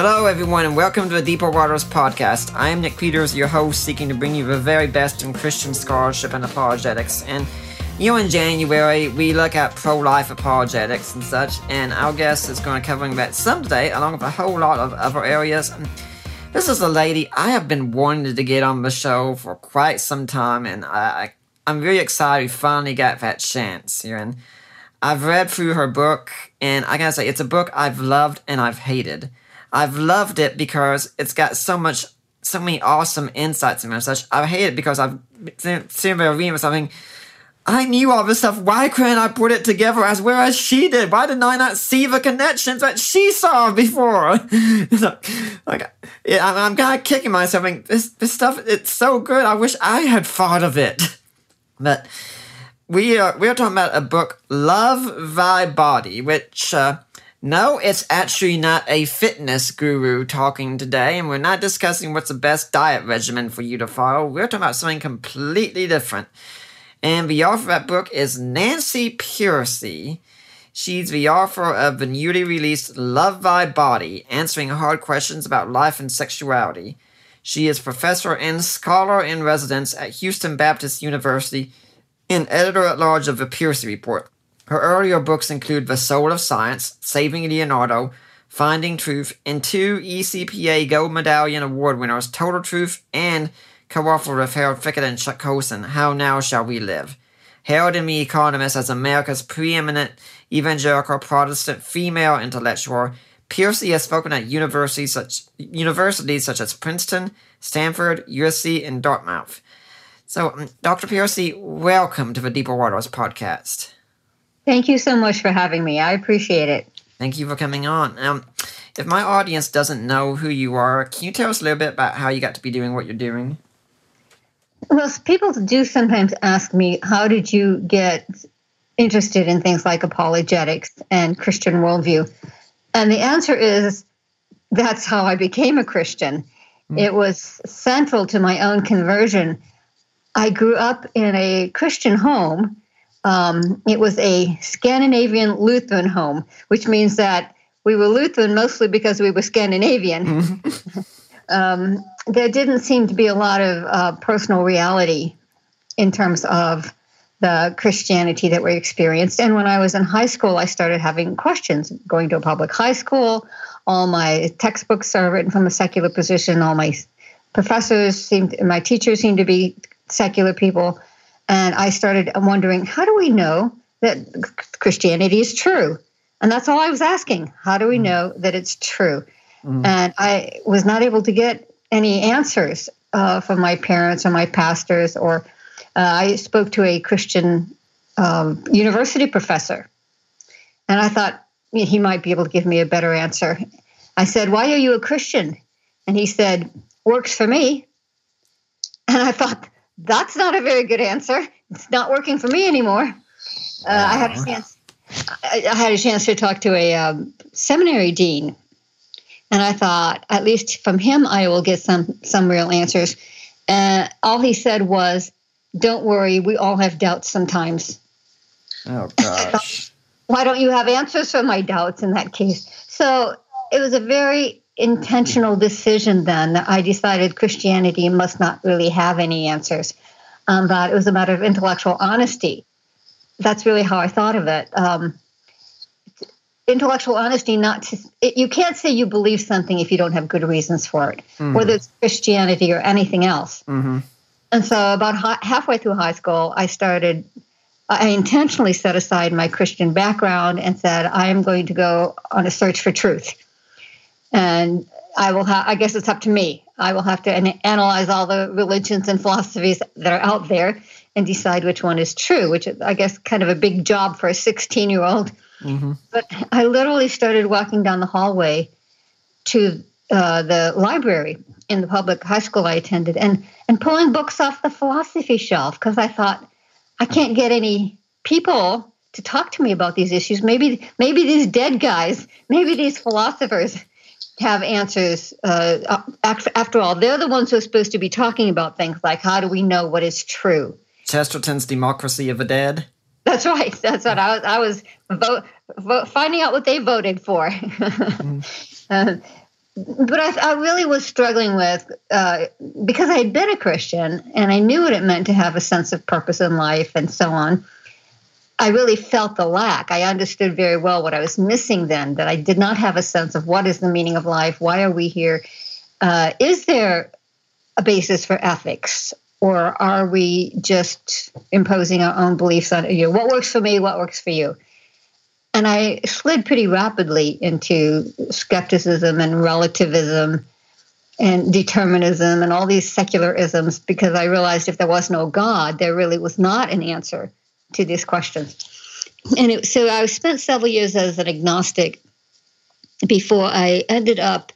Hello, everyone, and welcome to the Deeper Waters podcast. I am Nick Peters, your host, seeking to bring you the very best in Christian scholarship and apologetics. And you know, in January, we look at pro life apologetics and such, and our guest is going to be covering that some today, along with a whole lot of other areas. This is a lady I have been wanting to get on the show for quite some time, and I, I'm really excited we finally got that chance here. And I've read through her book, and I gotta say, it's a book I've loved and I've hated. I've loved it because it's got so much, so many awesome insights and such. I hate it because I've seen there reading something. I knew all this stuff. Why couldn't I put it together as well as she did? Why didn't I not see the connections that she saw before? Like, yeah, I'm, I'm kind of kicking myself. Like, this, this stuff, it's so good. I wish I had thought of it. But we are we are talking about a book, Love Thy Body, which uh, no, it's actually not a fitness guru talking today, and we're not discussing what's the best diet regimen for you to follow. We're talking about something completely different. And the author of that book is Nancy Pearcey. She's the author of the newly released Love Thy Body, answering hard questions about life and sexuality. She is professor and scholar in residence at Houston Baptist University and editor at large of the Pearcey Report. Her earlier books include The Soul of Science, Saving Leonardo, Finding Truth, and two ECPA Gold Medallion Award winners, Total Truth and co-author with Harold Fickett and Chuck Colson, How Now Shall We Live. Hailed in The Economist as America's preeminent evangelical Protestant female intellectual, Pearcey has spoken at universities such, universities such as Princeton, Stanford, USC, and Dartmouth. So, um, Dr. Pearcey, welcome to the Deeper Waters podcast. Thank you so much for having me. I appreciate it. Thank you for coming on. Um, if my audience doesn't know who you are, can you tell us a little bit about how you got to be doing what you're doing? Well, people do sometimes ask me, how did you get interested in things like apologetics and Christian worldview? And the answer is that's how I became a Christian. It was central to my own conversion. I grew up in a Christian home. Um, it was a Scandinavian Lutheran home, which means that we were Lutheran mostly because we were Scandinavian. um, there didn't seem to be a lot of uh, personal reality in terms of the Christianity that we experienced. And when I was in high school, I started having questions going to a public high school. All my textbooks are written from a secular position. All my professors seemed, my teachers seemed to be secular people. And I started wondering, how do we know that Christianity is true? And that's all I was asking. How do we know that it's true? And I was not able to get any answers uh, from my parents or my pastors, or uh, I spoke to a Christian um, university professor, and I thought he might be able to give me a better answer. I said, Why are you a Christian? And he said, Works for me. And I thought, That's not a very good answer. It's not working for me anymore. Uh, I had a chance. I, I had a chance to talk to a um, seminary dean, and I thought, at least from him, I will get some some real answers. And all he said was, "Don't worry, we all have doubts sometimes. Oh gosh. Why don't you have answers for my doubts in that case?" So it was a very intentional decision then that I decided Christianity must not really have any answers. Um, that it was a matter of intellectual honesty. That's really how I thought of it. Um, intellectual honesty not to it, you can't say you believe something if you don't have good reasons for it whether it's christianity or anything else hmm and so about hi- halfway through high school i started i intentionally set aside my christian background and said i am going to go on a search for truth and I will have. I guess it's up to me. I will have to an- analyze all the religions and philosophies that are out there and decide which one is true. Which is, I guess, kind of a big job for a 16 year old. Mm-hmm. But I literally started walking down the hallway to uh, the library in the public high school I attended, and and pulling books off the philosophy shelf because I thought I can't get any people to talk to me about these issues. Maybe maybe these dead guys, maybe these philosophers have answers. Uh, after all, they're the ones who are supposed to be talking about things like how do we know what is true? Chesterton's Democracy of the Dead. That's right. That's what I was. I was vote, vote, finding out what they voted for. mm. uh, but I, I, really was struggling with uh, because I had been a Christian and I knew what it meant to have a sense of purpose in life and so on. I really felt the lack. I understood very well what I was missing then, that I did not have a sense of what is the meaning of life? Why are we here? Uh, is there a basis for ethics? Or are we just imposing our own beliefs on you? What works for me? What works for you? And I slid pretty rapidly into skepticism and relativism and determinism and all these secularisms because I realized if there was no God, there really was not an answer to these questions. And it, so I spent several years as an agnostic before I ended up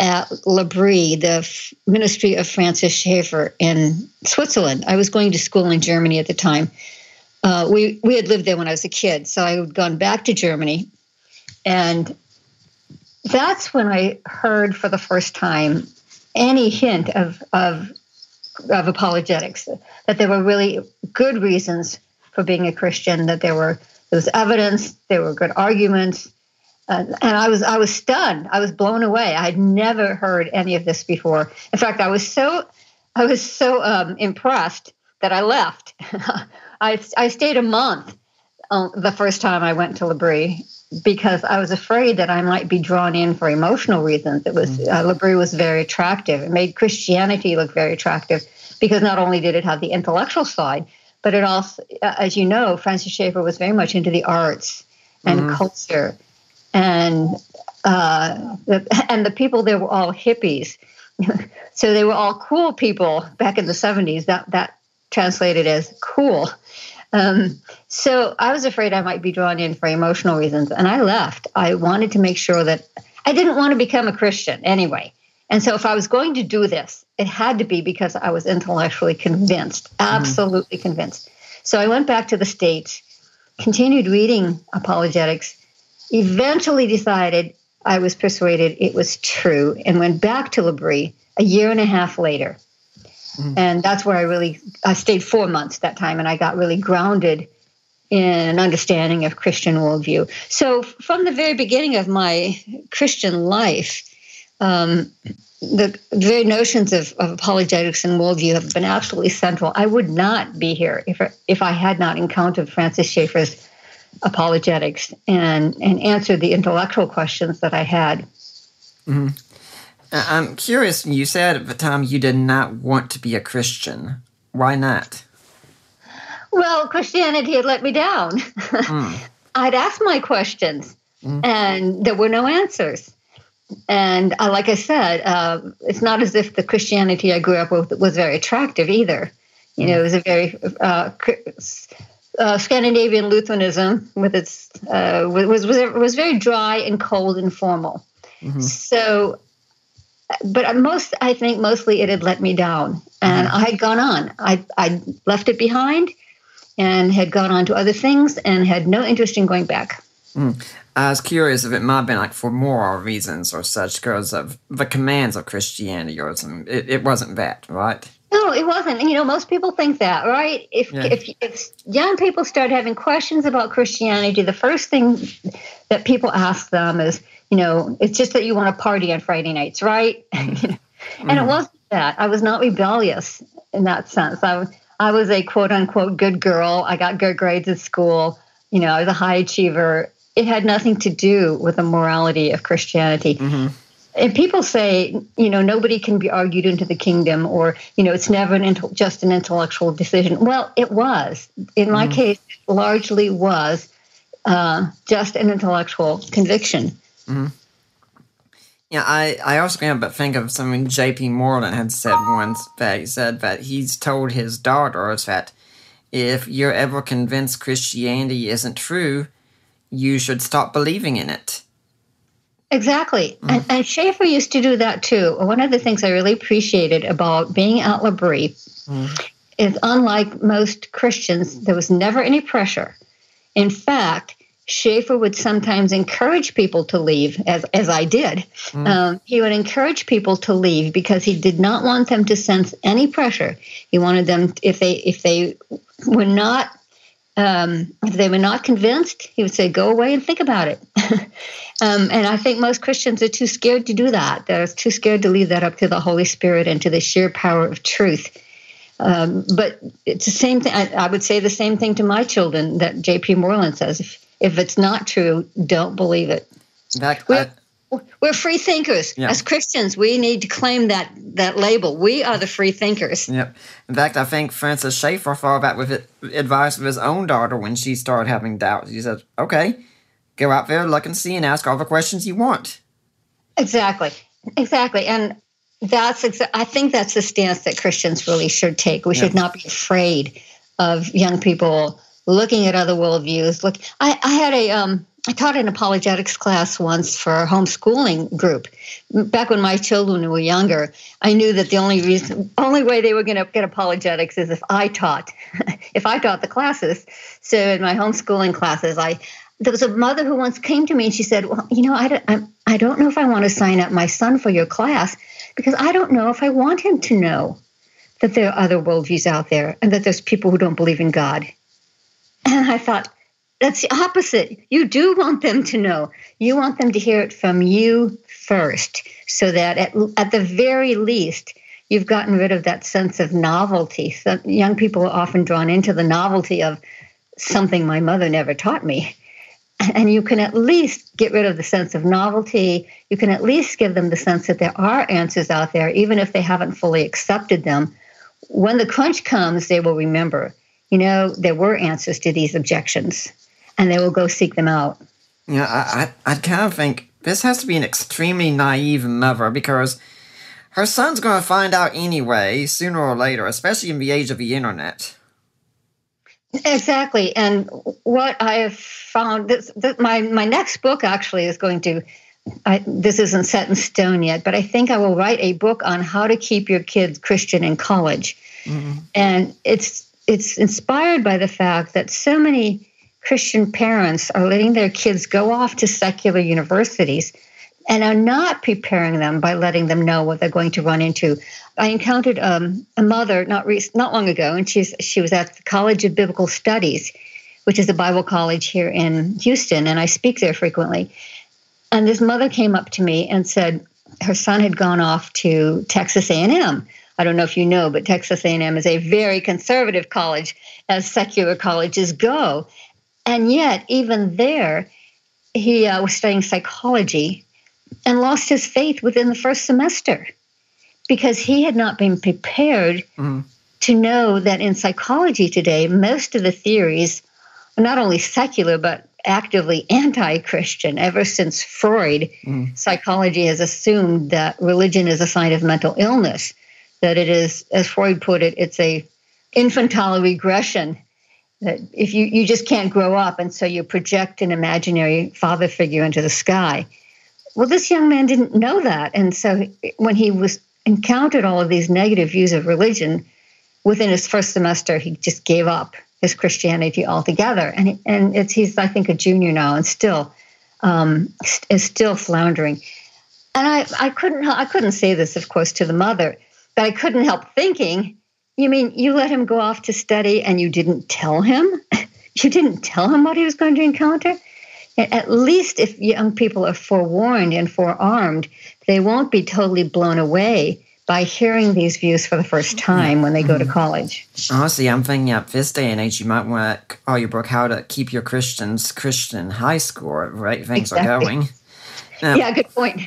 at L'Abri, the F- Ministry of Francis Schaeffer in Switzerland. I was going to school in Germany at the time. Uh, we we had lived there when I was a kid, so I had gone back to Germany, and that's when I heard for the first time any hint of of of apologetics that there were really good reasons for being a Christian, that there were there was evidence, there were good arguments, uh, and I was I was stunned. I was blown away. I had never heard any of this before. In fact, I was so I was so um, impressed that I left. I I stayed a month uh, the first time I went to L'Abri because I was afraid that I might be drawn in for emotional reasons. It was mm-hmm. uh, L'Abri was very attractive. It made Christianity look very attractive because not only did it have the intellectual side, but it also, as you know, Francis Schaeffer was very much into the arts and mm-hmm. culture, and uh, the, and the people there were all hippies, so they were all cool people back in the seventies. That that translated as cool. Um, so I was afraid I might be drawn in for emotional reasons, and I left. I wanted to make sure that I didn't want to become a Christian anyway. And so if I was going to do this, it had to be because I was intellectually convinced, mm-hmm. absolutely mm. convinced. So I went back to the States, continued reading apologetics, eventually decided I was persuaded it was true, and went back to L'Abri a year and a half later. Mm. And that's where I really I stayed four months that time, and I got really grounded in an understanding of Christian worldview. So from the very beginning of my Christian life, um, the very notions of, of, apologetics and worldview have been absolutely central. I would not be here if if I had not encountered Francis Schaeffer's apologetics and and answered the intellectual questions that I had. Mm-hmm. I'm curious. You said at the time you did not want to be a Christian. Why not? Well, Christianity had let me down. Mm. I'd asked my questions, mm. and there were no answers and uh, like I said, uh, it's not as if the Christianity I grew up with was very attractive either. You know, it was a very uh, uh Scandinavian Lutheranism with its uh, was was was very dry and cold and formal. Mm-hmm. So, but most I think mostly it had let me down, and mm-hmm. I had gone on. I I left it behind, and had gone on to other things, and had no interest in going back. Mm. I was curious if it might have been like for moral reasons or such, because of the commands of Christianity or something. It, it wasn't that, right? No, it wasn't. And, you know, most people think that, right? If, yeah. if, if young people start having questions about Christianity, the first thing that people ask them is, you know, it's just that you want to party on Friday nights, right? Mm. and it wasn't that. I was not rebellious in that sense. I, I was a quote unquote good girl. I got good grades at school. You know, I was a high achiever it had nothing to do with the morality of Christianity. Mm-hmm. And people say, you know, nobody can be argued into the kingdom, or you know, it's never an just an intellectual decision. Well, it was. In my mm-hmm. case, largely was uh, just an intellectual conviction. Mm-hmm. Yeah, I, I also can't but think of something J.P. Moreland had said once that he said that he's told his daughters that if you're ever convinced Christianity isn't true, you should stop believing in it. Exactly. Mm. And, and Schaeffer used to do that too. One of the things I really appreciated about being at L'Abri mm. is unlike most Christians, there was never any pressure. In fact, Schaeffer would sometimes encourage people to leave, as, as I did. Mm. Um, he would encourage people to leave because he did not want them to sense any pressure. He wanted them, if they if they were not um, if they were not convinced, he would say, "Go away and think about it." um, and I think most Christians are too scared to do that. They're too scared to leave that up to the Holy Spirit and to the sheer power of truth. Um, but it's the same thing. I, I, would say the same thing to my children that J.P. Moreland says. If, if it's not true, don't believe it. We're, I, we're, free thinkers. Yeah. As Christians, we need to claim that that label. We are the free thinkers. Yep. In fact, I think Francis Schaeffer thought that with advice of his own daughter when she started having doubts. He said, "Okay, go out there, look and see, and ask all the questions you want." Exactly. Exactly. And that's exa- I think that's the stance that Christians really should take. We should not be afraid of young people looking at other worldviews. Look, I, I had a um, I taught an apologetics class once for a homeschooling group. Back when my children were younger, I knew that the only reason, only way they were going to get apologetics is if I taught, if I taught the classes. So in my homeschooling classes, I there was a mother who once came to me and she said, "Well, you know, I don't, I'm, I don't know if I want to sign up my son for your class because I don't know if I want him to know that there are other worldviews out there and that there's people who don't believe in God." And I thought, that's the opposite. You do want them to know. You want them to hear it from you first, so that at, at the very least, you've gotten rid of that sense of novelty. So young people are often drawn into the novelty of something my mother never taught me. And you can at least get rid of the sense of novelty. You can at least give them the sense that there are answers out there, even if they haven't fully accepted them. When the crunch comes, they will remember you know, there were answers to these objections, and they will go seek them out. Yeah, I, I, I kind of think this has to be an extremely naive mother because her son's going to find out anyway, sooner or later, especially in the age of the internet. Exactly, and what I have found this, this my my next book actually is going to. I, this isn't set in stone yet, but I think I will write a book on how to keep your kids Christian in college, mm-hmm. and it's it's inspired by the fact that so many Christian parents are letting their kids go off to secular universities and are not preparing them by letting them know what they're going to run into. I encountered um, a mother not re- not long ago, and she's she was at the College of Biblical Studies, which is a Bible college here in Houston, and I speak there frequently. And this mother came up to me and said her son had gone off to Texas A&M I don't know if you know, but Texas A&M is a very conservative college as secular colleges go. And yet, even there, he uh, was studying psychology and lost his faith within the first semester because he had not been prepared mm-hmm. to know that in psychology today, most of the theories are not only secular, but actively anti Christian. Ever since Freud, mm. psychology has assumed that religion is a sign of mental illness that it is, as Freud put it, it's a infantile regression if you, you just can't grow up and so you project an imaginary father figure into the sky. Well, this young man didn't know that. And so when he was encountered all of these negative views of religion, within his first semester, he just gave up his Christianity altogether. And, and it's, he's, I think, a junior now and still um, is still floundering. And I, I couldn't I couldn't say this, of course, to the mother, but I couldn't help thinking, you mean you let him go off to study and you didn't tell him? you didn't tell him what he was going to encounter? At least if young people are forewarned and forearmed, they won't be totally blown away by hearing these views for the first time when they go to mm-hmm. college. Honestly, I'm thinking at this day and age, you might want to call your book "How to Keep Your Christians Christian High School." Right, things exactly. are going. Um, yeah, good point.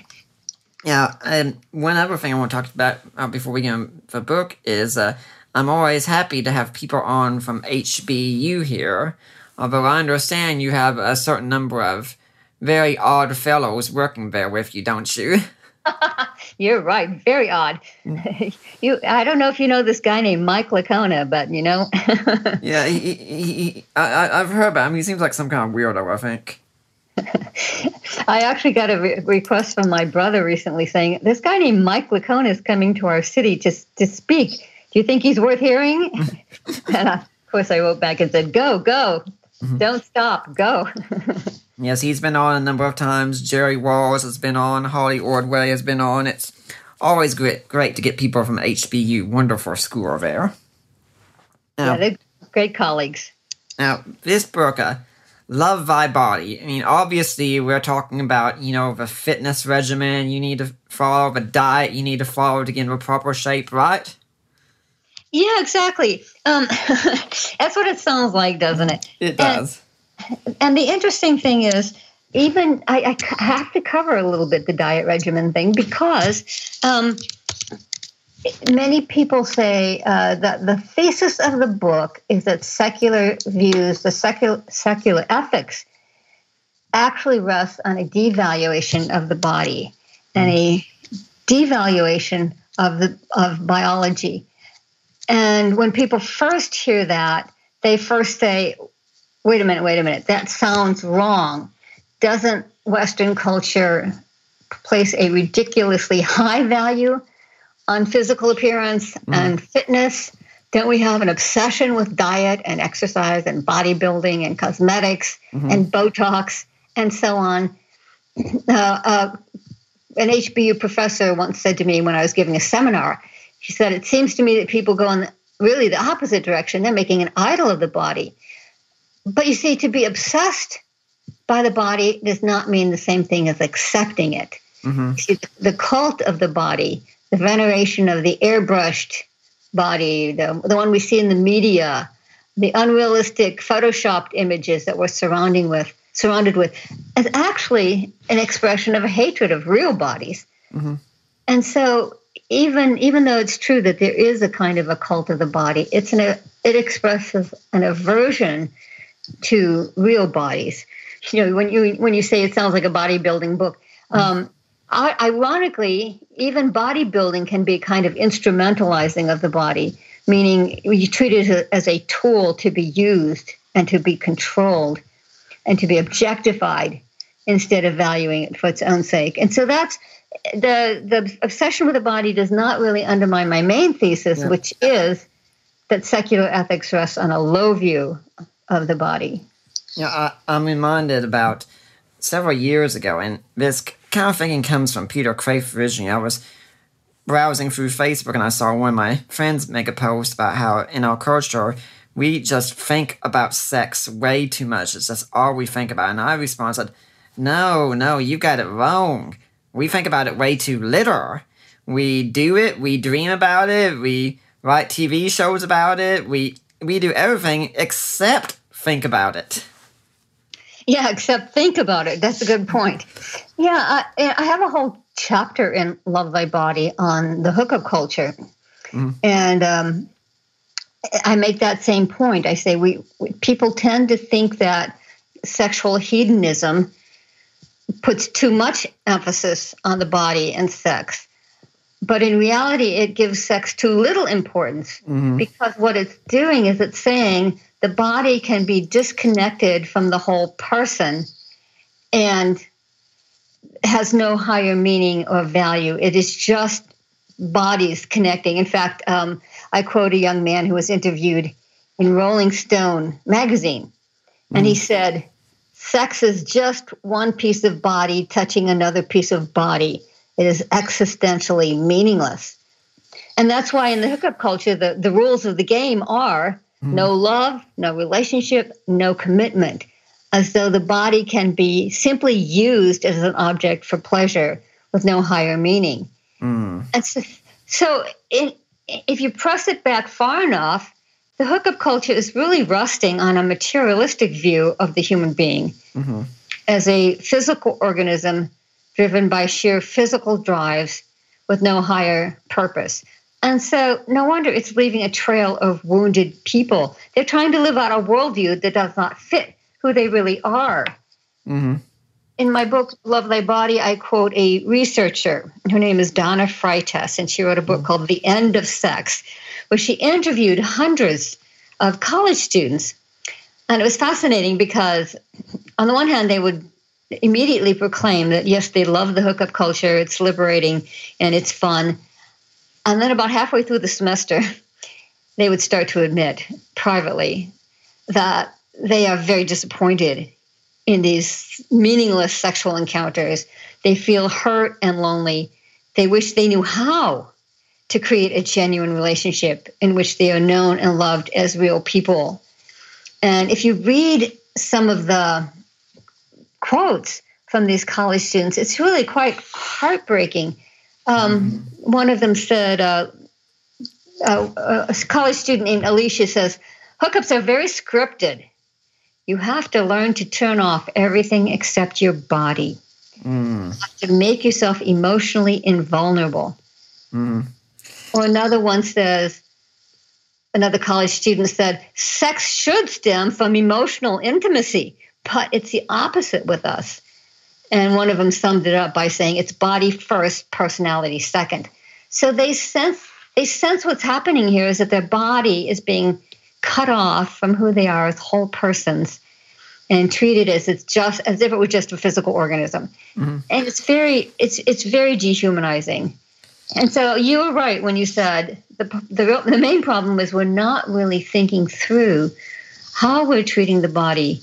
Yeah, and one other thing I want to talk about uh, before we get into the book is uh, I'm always happy to have people on from HBU here, although I understand you have a certain number of very odd fellows working there with you, don't you? You're right. Very odd. Mm. you, I don't know if you know this guy named Mike Licona, but you know. yeah, he, he, he, I, I've heard about him. He seems like some kind of weirdo. I think. I actually got a re- request from my brother recently saying this guy named Mike Licona is coming to our city to to speak. Do you think he's worth hearing? and I, of course, I wrote back and said, "Go, go, mm-hmm. don't stop, go." yes, he's been on a number of times. Jerry Walls has been on. Holly Ordway has been on. It's always great, great to get people from HBU. Wonderful school there. Now, yeah, they're great colleagues. Now, this Burka love thy body. I mean, obviously, we're talking about, you know, the fitness regimen you need to follow, the diet you need to follow to get into proper shape, right? Yeah, exactly. Um, that's what it sounds like, doesn't it? It does. And, and the interesting thing is, even I, I, have to cover a little bit the diet regimen thing because um, many people say uh, that the thesis of the book is that secular views, the secular, secular ethics, actually rests on a devaluation of the body and a devaluation of the of biology. And when people first hear that, they first say, "Wait a minute, wait a minute, that sounds wrong." Doesn't Western culture place a ridiculously high value on physical appearance mm. and fitness? Don't we have an obsession with diet and exercise and bodybuilding and cosmetics mm-hmm. and Botox and so on? Uh, uh, an HBU professor once said to me when I was giving a seminar, she said, It seems to me that people go in really the opposite direction. They're making an idol of the body. But you see, to be obsessed by the body does not mean the same thing as accepting it. Mm-hmm. See, the cult of the body the veneration of the airbrushed body, the, the one we see in the media, the unrealistic photoshopped images that we're surrounding with, surrounded with, is actually an expression of a hatred of real bodies. Mm-hmm. And so, even even though it's true that there is a kind of a cult of the body, it's an it expresses an aversion to real bodies. You know, when you when you say it sounds like a bodybuilding book, um, ironically, even bodybuilding can be kind of instrumentalizing of the body, meaning you treat it as a tool to be used and to be controlled and to be objectified instead of valuing it for its own sake. And so that's the the obsession with the body does not really undermine my main thesis, yeah. which is that secular ethics rests on a low view of the body. Yeah, I, I'm reminded about several years ago, and this kind of thinking comes from Peter Kreeft originally. I was browsing through Facebook and I saw one of my friends make a post about how in our culture we just think about sex way too much. It's just all we think about. And I responded, No, no, you got it wrong. We think about it way too little. We do it, we dream about it, we write TV shows about it, we we do everything except think about it. Yeah, except think about it. That's a good point. Yeah, I, I have a whole chapter in Love Thy Body on the hookup culture. Mm. And um, I make that same point. I say we, we people tend to think that sexual hedonism puts too much emphasis on the body and sex. But in reality, it gives sex too little importance mm-hmm. because what it's doing is it's saying the body can be disconnected from the whole person and has no higher meaning or value. It is just bodies connecting. In fact, um, I quote a young man who was interviewed in Rolling Stone magazine, and he mm. said, Sex is just one piece of body touching another piece of body. It is existentially meaningless. And that's why in the hookup culture, the, the rules of the game are mm. no love, no relationship, no commitment as though the body can be simply used as an object for pleasure with no higher meaning. Mm. And so, so if you press it back far enough, the hookup culture is really resting on a materialistic view of the human being mm-hmm. as a physical organism driven by sheer physical drives with no higher purpose. And so, no wonder it's leaving a trail of wounded people. They're trying to live out a worldview that does not fit who they really are. Mm-hmm. in my book, Love Thy Body, I quote a researcher. Her name is Donna Freitas, and she wrote a book called The End of Sex, where she interviewed hundreds of college students. And it was fascinating because, on the one hand, they would immediately proclaim that, yes, they love the hookup culture, it's liberating and it's fun. And then, about halfway through the semester, they would start to admit privately that they are very disappointed in these meaningless sexual encounters. They feel hurt and lonely. They wish they knew how to create a genuine relationship in which they are known and loved as real people. And if you read some of the quotes from these college students, it's really quite heartbreaking. Um, mm-hmm. One of them said, uh, uh, a college student named Alicia says, hookups are very scripted. You have to learn to turn off everything except your body. Mm. to make yourself emotionally invulnerable. Mm. Or another one says, another college student said, sex should stem from emotional intimacy, but it's the opposite with us. And one of them summed it up by saying, it's body first, personality second. So they sense they sense what's happening here is that their body is being cut off from who they are as whole persons and treated as it's just as if it were just a physical organism mm-hmm. and it's very it's it's very dehumanizing and so you were right when you said the, the, the main problem is we're not really thinking through how we're treating the body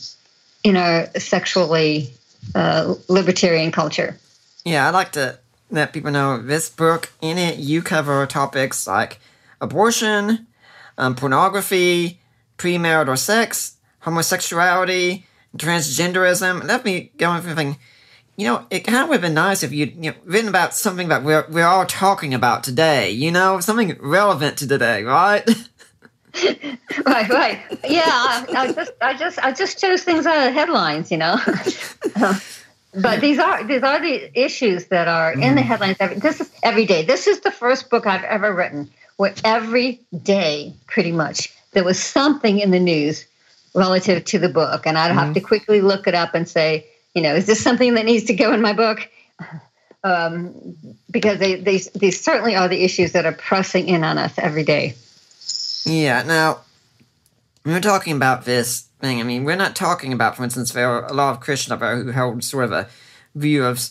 in our sexually uh, libertarian culture yeah i'd like to let people know this book in it you cover topics like abortion um, pornography, premarital sex, homosexuality, transgenderism. Let me go on thinking, you know, it kind of would have been nice if you'd you know, written about something that we're, we're all talking about today, you know, something relevant to today, right? right, right. Yeah, I, I, just, I just, I just chose things out of headlines, you know. but these are these are the issues that are in the mm. headlines. Every, this is every day. This is the first book I've ever written where every day, pretty much, there was something in the news relative to the book. And I'd mm-hmm. have to quickly look it up and say, you know, is this something that needs to go in my book? Um, because they, they, these certainly are the issues that are pressing in on us every day. Yeah. Now, when we're talking about this thing, I mean, we're not talking about, for instance, there are a lot of Christians out there who hold sort of a view of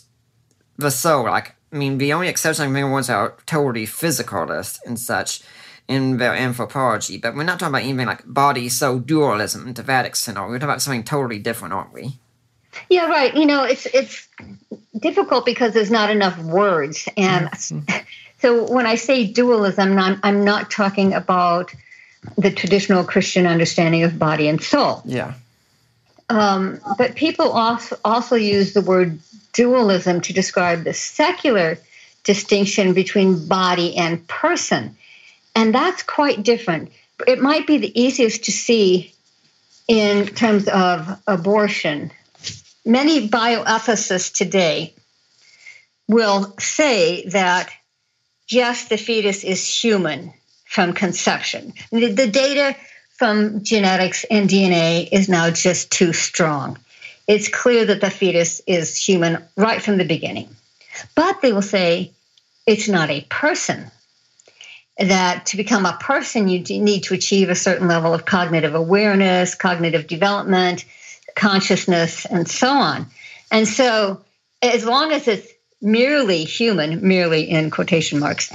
the soul, like I mean, the only exception I think remember ones are totally physicalist and such in their anthropology, but we're not talking about anything like body soul dualism to that extent. We're talking about something totally different, aren't we? Yeah, right. You know, it's it's difficult because there's not enough words, and mm-hmm. so when I say dualism, I'm not, I'm not talking about the traditional Christian understanding of body and soul. Yeah. Um, but people also also use the word dualism to describe the secular distinction between body and person. And that's quite different. It might be the easiest to see in terms of abortion. Many bioethicists today will say that yes, the fetus is human from conception. The, the data from genetics and DNA is now just too strong it's clear that the fetus is human right from the beginning. But they will say it's not a person. That to become a person, you need to achieve a certain level of cognitive awareness, cognitive development, consciousness, and so on. And so, as long as it's merely human, merely in quotation marks,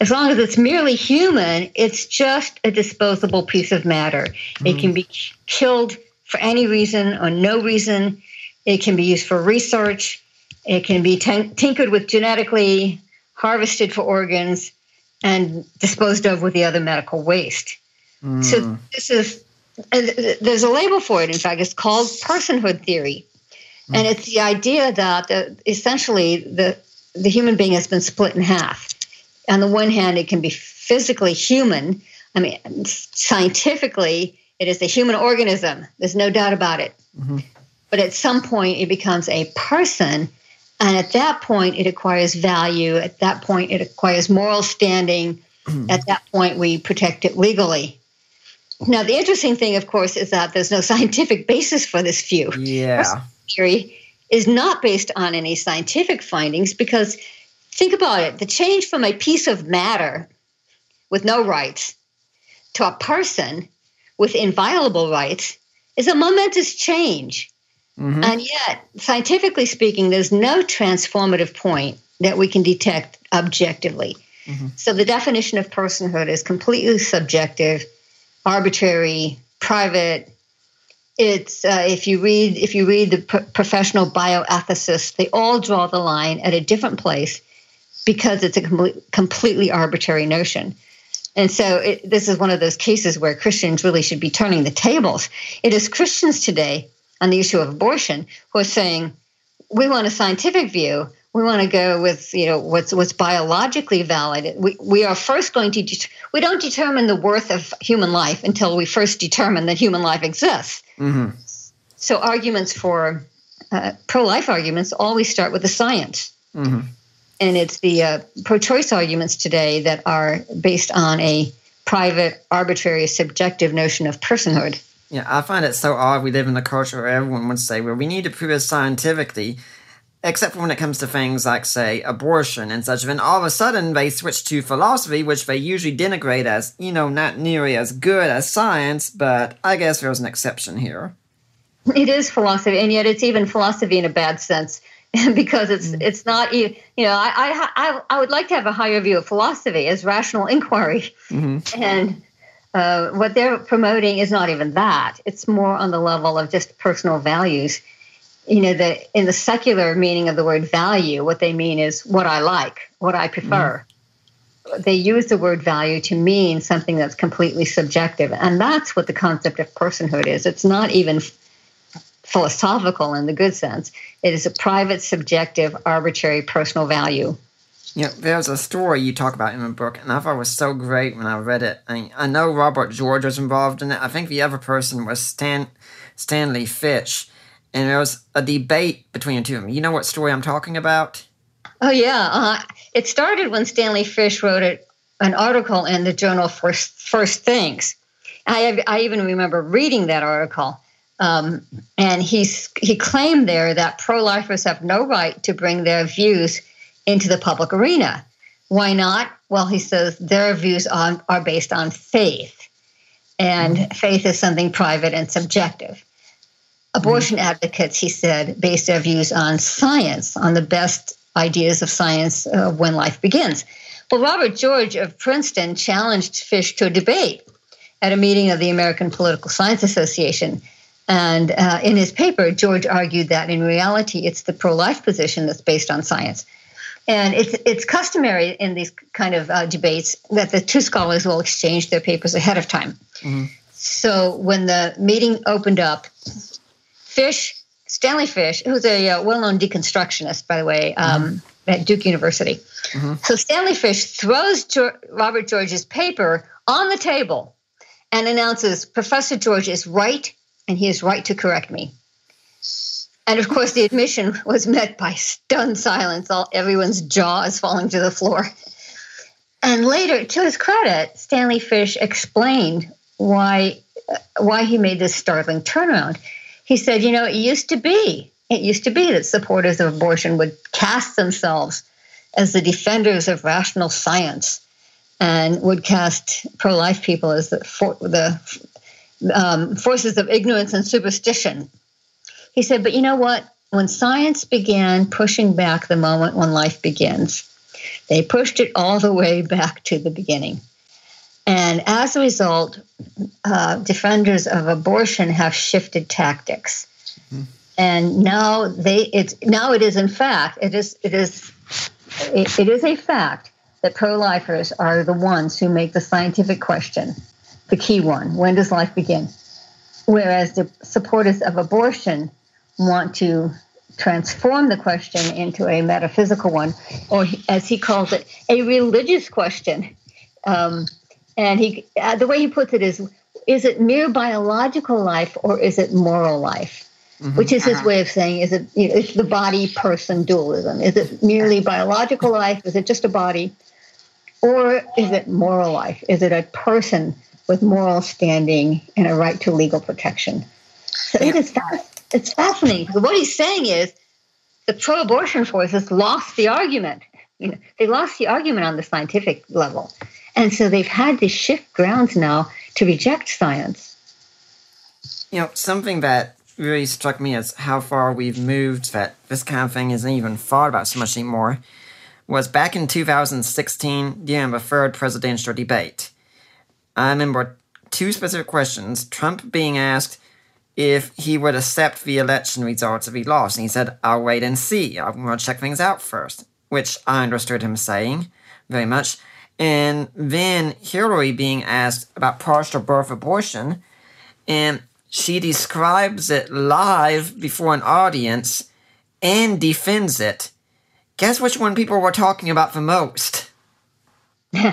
as long as it's merely human, it's just a disposable piece of matter. Mm. It can be killed for any reason or no reason. It can be used for research. It can be t- tinkered with genetically, harvested for organs, and disposed of with the other medical waste. Mm. So this is there's a label for it. In fact, it's called personhood theory, mm. and it's the idea that the, essentially the the human being has been split in half. On the one hand, it can be physically human. I mean, scientifically, it is a human organism. There's no doubt about it. Mm-hmm. But at some point, it becomes a person. And at that point, it acquires value. At that point, it acquires moral standing. Mm-hmm. At that point, we protect it legally. Now, the interesting thing, of course, is that there's no scientific basis for this view. Yeah. Theory is not based on any scientific findings because think about it the change from a piece of matter with no rights to a person with inviolable rights is a momentous change. Mm-hmm. And yet, scientifically speaking, there's no transformative point that we can detect objectively. Mm-hmm. So the definition of personhood is completely subjective, arbitrary, private. It's uh, if you read if you read the pro- professional bioethicists, they all draw the line at a different place because it's a com- completely arbitrary notion. And so it, this is one of those cases where Christians really should be turning the tables. It is Christians today on the issue of abortion who are saying, we want a scientific view. We want to go with you know what's what's biologically valid. We we are first going to det- we don't determine the worth of human life until we first determine that human life exists. Mm-hmm. So arguments for uh, pro-life arguments always start with the science. Mm-hmm and it's the uh, pro-choice arguments today that are based on a private, arbitrary, subjective notion of personhood. Yeah, I find it so odd we live in a culture where everyone would say, well, we need to prove it scientifically, except for when it comes to things like, say, abortion and such. And all of a sudden, they switch to philosophy, which they usually denigrate as, you know, not nearly as good as science, but I guess there's an exception here. It is philosophy, and yet it's even philosophy in a bad sense because it's mm. it's not you know I, I I would like to have a higher view of philosophy as rational inquiry, mm-hmm. and uh, what they're promoting is not even that. It's more on the level of just personal values. You know, the in the secular meaning of the word value, what they mean is what I like, what I prefer. Mm-hmm. They use the word value to mean something that's completely subjective, and that's what the concept of personhood is. It's not even philosophical in the good sense. It is a private, subjective, arbitrary personal value. Yeah, there's a story you talk about in the book, and I thought it was so great when I read it. I, I know Robert George was involved in it. I think the other person was Stan Stanley Fish, and there was a debate between the two of them. You know what story I'm talking about? Oh yeah, uh, it started when Stanley Fish wrote it, an article in the journal First First Things. I I even remember reading that article, um, and he's, he claimed there that pro lifers have no right to bring their views into the public arena. Why not? Well, he says their views on, are based on faith, and mm-hmm. faith is something private and subjective. Abortion advocates, he said, base their views on science, on the best ideas of science uh, when life begins. Well, Robert George of Princeton challenged Fish to a debate at a meeting of the American Political Science Association. And uh, in his paper, George argued that in reality, it's the pro life position that's based on science. And it's, it's customary in these kind of uh, debates that the two scholars will exchange their papers ahead of time. Mm-hmm. So when the meeting opened up, Fish, Stanley Fish, who's a uh, well known deconstructionist, by the way, um, mm-hmm. at Duke University. Mm-hmm. So Stanley Fish throws Robert George's paper on the table and announces Professor George is right and he is right to correct me. And of course, the admission was met by stunned silence. All everyone's jaw is falling to the floor. And later, to his credit, Stanley Fish explained why why he made this startling turnaround. He said, "You know, it used to be it used to be that supporters of abortion would cast themselves as the defenders of rational science and would cast pro-life people as the, for, the um, forces of ignorance and superstition. He said, but you know what? When science began pushing back the moment when life begins, they pushed it all the way back to the beginning. And as a result, uh, defenders of abortion have shifted tactics. Mm-hmm. And now they it's now it is in fact it is it is it, it is a fact that pro-lifers are the ones who make the scientific question the key one. When does life begin? Whereas the supporters of abortion want to transform the question into a metaphysical one, or as he calls it, a religious question. Um, and he, uh, the way he puts it is, is it mere biological life or is it moral life? Mm-hmm. Which is his uh-huh. way of saying, is it you know, it's the body person dualism? Is it merely biological life? Is it just a body? Or is it moral life? Is it a person with moral standing and a right to legal protection. So it is it's fascinating because what he's saying is the pro-abortion forces lost the argument. You know, they lost the argument on the scientific level, and so they've had to shift grounds now to reject science. You know, something that really struck me as how far we've moved that this kind of thing isn't even thought about so much anymore was back in 2016 during the third presidential debate. I remember two specific questions. Trump being asked if he would accept the election results if he lost, and he said, I'll wait and see. I'm going to check things out first, which I understood him saying very much. And then Hillary being asked about partial birth abortion, and she describes it live before an audience and defends it. Guess which one people were talking about the most? All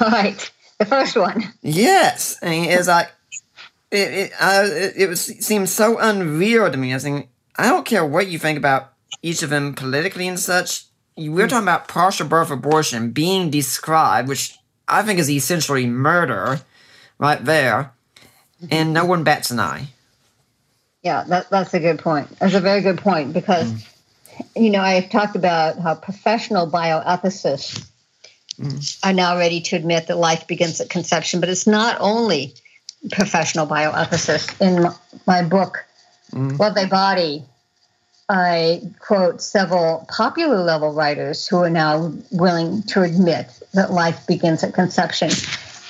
right, the first one. Yes, and it's like it. It, uh, it, it was seemed so unreal to me. I was thinking, I don't care what you think about each of them politically and such. We're talking about partial birth abortion being described, which I think is essentially murder, right there, and no one bats an eye. Yeah, that, that's a good point. That's a very good point because, mm. you know, I've talked about how professional bioethicists mm. are now ready to admit that life begins at conception, but it's not only professional bioethicists. In my book, mm. Love Thy Body, I quote several popular level writers who are now willing to admit that life begins at conception,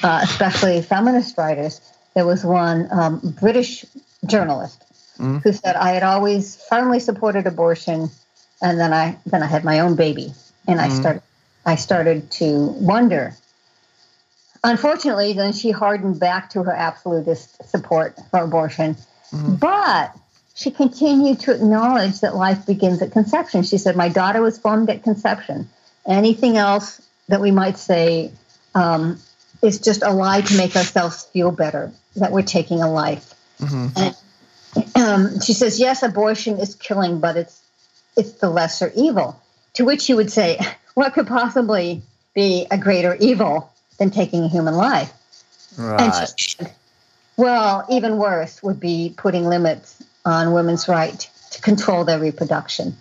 uh, especially feminist writers. There was one um, British journalist mm. who said I had always firmly supported abortion, and then I then I had my own baby, and I mm. started I started to wonder. Unfortunately, then she hardened back to her absolutist support for abortion, mm. but she continued to acknowledge that life begins at conception. She said, My daughter was formed at conception. Anything else that we might say um, is just a lie to make ourselves feel better that we're taking a life. Mm-hmm. And um, she says, Yes, abortion is killing, but it's it's the lesser evil. To which you would say, What could possibly be a greater evil than taking a human life? Right. Said, well, even worse would be putting limits on women's right to control their reproduction.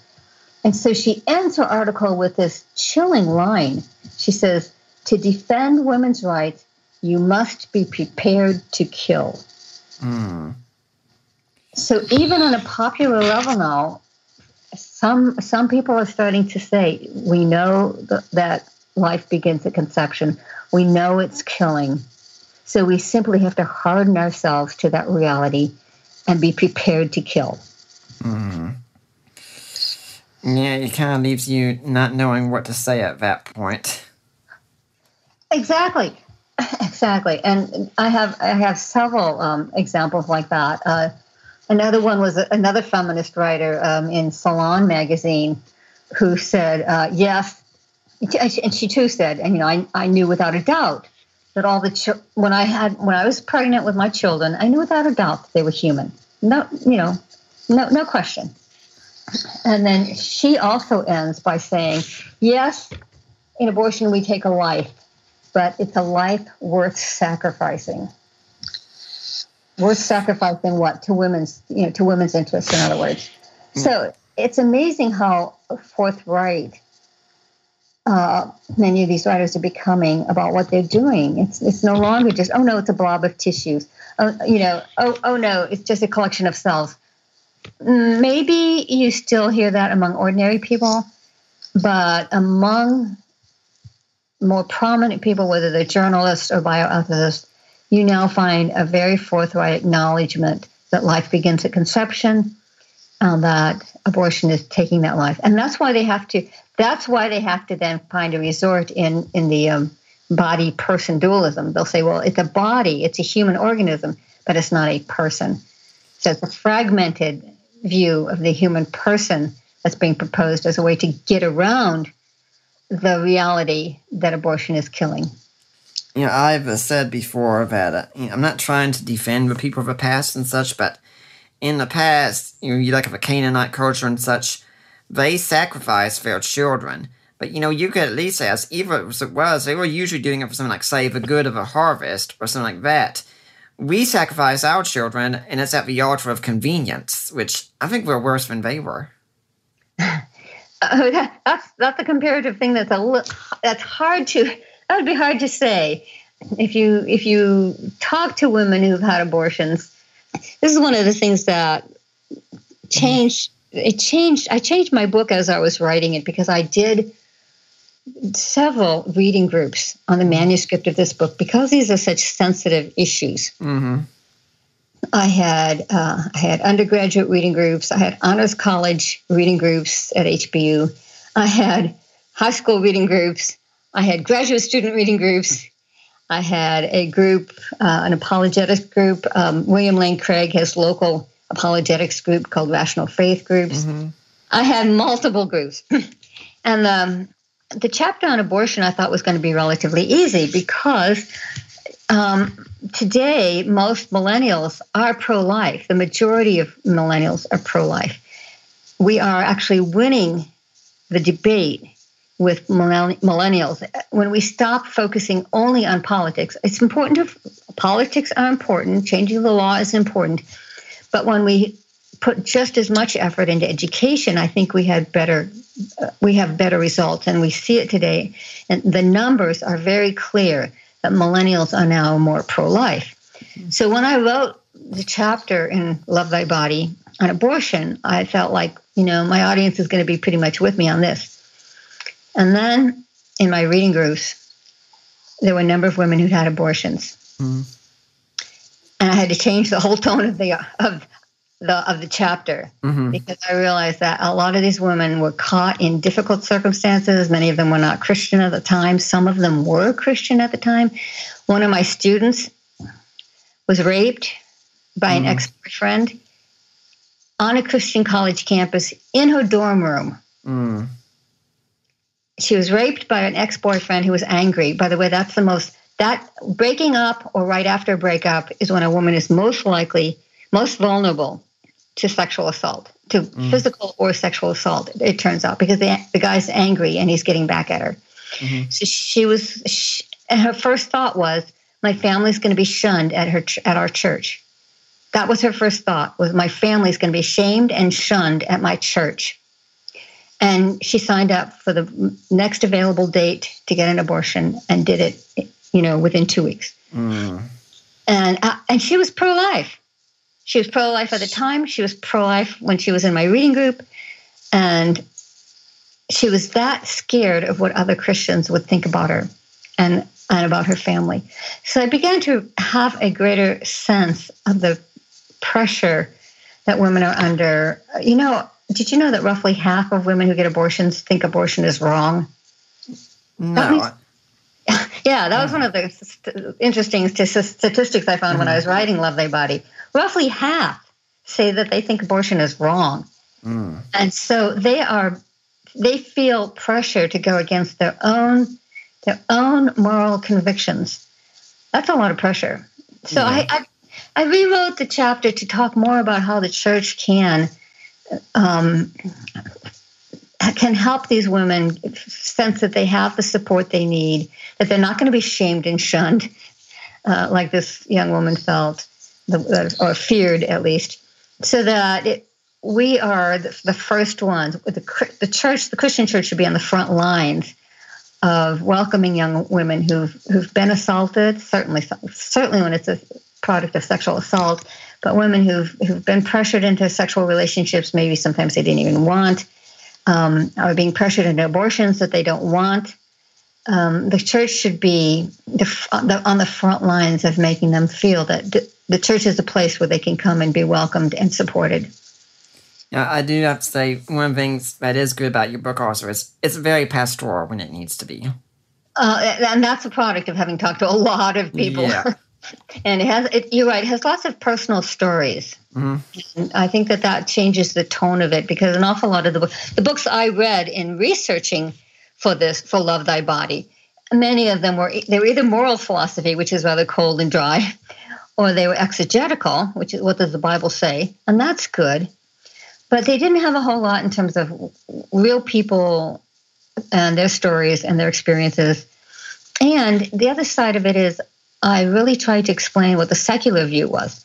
And so she ends her article with this chilling line. She says, To defend women's rights, you must be prepared to kill. Mm. So even on a popular level now, some some people are starting to say we know th- that life begins at conception. We know it's killing. So we simply have to harden ourselves to that reality and be prepared to kill. Mm. Yeah, it kind of leaves you not knowing what to say at that point. Exactly, exactly. And I have I have several um, examples like that. Uh, another one was another feminist writer um, in Salon magazine who said, uh, "Yes," and she too said, and you know, I, I knew without a doubt that all the ch- when I had when I was pregnant with my children, I knew without a doubt that they were human. No, you know, no, no question. And then she also ends by saying, "Yes, in abortion we take a life, but it's a life worth sacrificing. Worth sacrificing what to women's, you know, to women's interests. In other words, mm. so it's amazing how forthright uh, many of these writers are becoming about what they're doing. It's it's no longer just oh no, it's a blob of tissues. Oh, you know, oh oh no, it's just a collection of cells. Maybe you still hear that among ordinary people, but among more prominent people, whether they're journalists or bioethicists, you now find a very forthright acknowledgement that life begins at conception, and that abortion is taking that life, and that's why they have to that's why they have to then find a resort in in the um, body person dualism. They'll say, well, it's a body, it's a human organism, but it's not a person. So it's a fragmented view of the human person that's being proposed as a way to get around the reality that abortion is killing. You know, I've said before that uh, you know, I'm not trying to defend the people of the past and such, but in the past, you know, you like of a Canaanite culture and such, they sacrificed their children. But you know, you could at least say, as evil as it was, they were usually doing it for something like, say, the good of a harvest or something like that. We sacrifice our children, and it's at the altar of convenience, which I think we're worse than they were. Uh, that, that's that's a comparative thing that's a that's hard to that would be hard to say if you if you talk to women who've had abortions this is one of the things that changed it changed i changed my book as i was writing it because i did several reading groups on the manuscript of this book because these are such sensitive issues Mm-hmm. I had uh, I had undergraduate reading groups. I had honors college reading groups at HBU. I had high school reading groups. I had graduate student reading groups. I had a group, uh, an apologetics group. Um, William Lane Craig has local apologetics group called Rational Faith Groups. Mm-hmm. I had multiple groups, and um, the chapter on abortion I thought was going to be relatively easy because um, today most millennials are pro-life. The majority of millennials are pro-life. We are actually winning the debate with millennials when we stop focusing only on politics. It's important to politics are important. Changing the law is important, but when we put just as much effort into education, I think we had better uh, we have better results, and we see it today. And the numbers are very clear that millennials are now more pro-life. So when I wrote the chapter in Love Thy Body on abortion, I felt like you know my audience is going to be pretty much with me on this. And then in my reading groups, there were a number of women who'd had abortions, Mhm. And I had to change the whole tone of the of the of the chapter Mm-hmm. because I realized that a lot of these women were caught in difficult circumstances. Many of them were not Christian at the time. Some of them were Christian at the time. One of my students was raped by an Mhm. ex boyfriend on a Christian college campus in her dorm room. Mm. She was raped by an ex boyfriend who was angry. By the way, that's the most, that breaking up or right after breakup is when a woman is most likely, most vulnerable to sexual assault, to Mm. physical or sexual assault, it turns out, because the, the guy's angry and he's getting back at her. Mhm. So she was, she, and her first thought was, my family's going to be shunned at her ch- at our church. That was her first thought was my family's going to be shamed and shunned at my church. And she signed up for the next available date to get an abortion and did it, you know, within two weeks. Mm. And uh, and she was pro life. She was pro life at the time. She was pro life when she was in my reading group, and she was that scared of what other Christians would think about her, and and about her family. So I began to have a greater sense of the pressure that women are under. You know, did you know that roughly half of women who get abortions think abortion is wrong? That No. means- Yeah, that was one of the st- interesting st- statistics I found when I was writing Love Thy Body. Roughly half say that they think abortion is wrong. Mm. And so they are they feel pressure to go against their own their own moral convictions. That's a lot of pressure. So Yeah. I, I I rewrote the chapter to talk more about how the church can um, can help these women sense that they have the support they need, that they're not going to be shamed and shunned, uh, like this young woman felt, or feared at least, so that it, we are the, first ones. The, the church, the Christian church, should be on the front lines of welcoming young women who've who've been assaulted. Certainly, certainly when it's a product of sexual assault, but women who've who've been pressured into sexual relationships, maybe sometimes they didn't even want, um, are being pressured into abortions that they don't want. Um, the church should be the, the, on the front lines of making them feel that the, the church is a place where they can come and be welcomed and supported. Yeah, I do have to say one of the things that is good about your book also is it's very pastoral when it needs to be. Uh, and that's a product of having talked to a lot of people. Yeah. and it has, it, you're right, it has lots of personal stories. Mhm. I think that that changes the tone of it because an awful lot of the, book, the books I read in researching for this, for Love Thy Body, many of them were, they were either moral philosophy, which is rather cold and dry, or they were exegetical, which is what does the Bible say? And that's good. But they didn't have a whole lot in terms of real people and their stories and their experiences. And the other side of it is, I really tried to explain what the secular view was,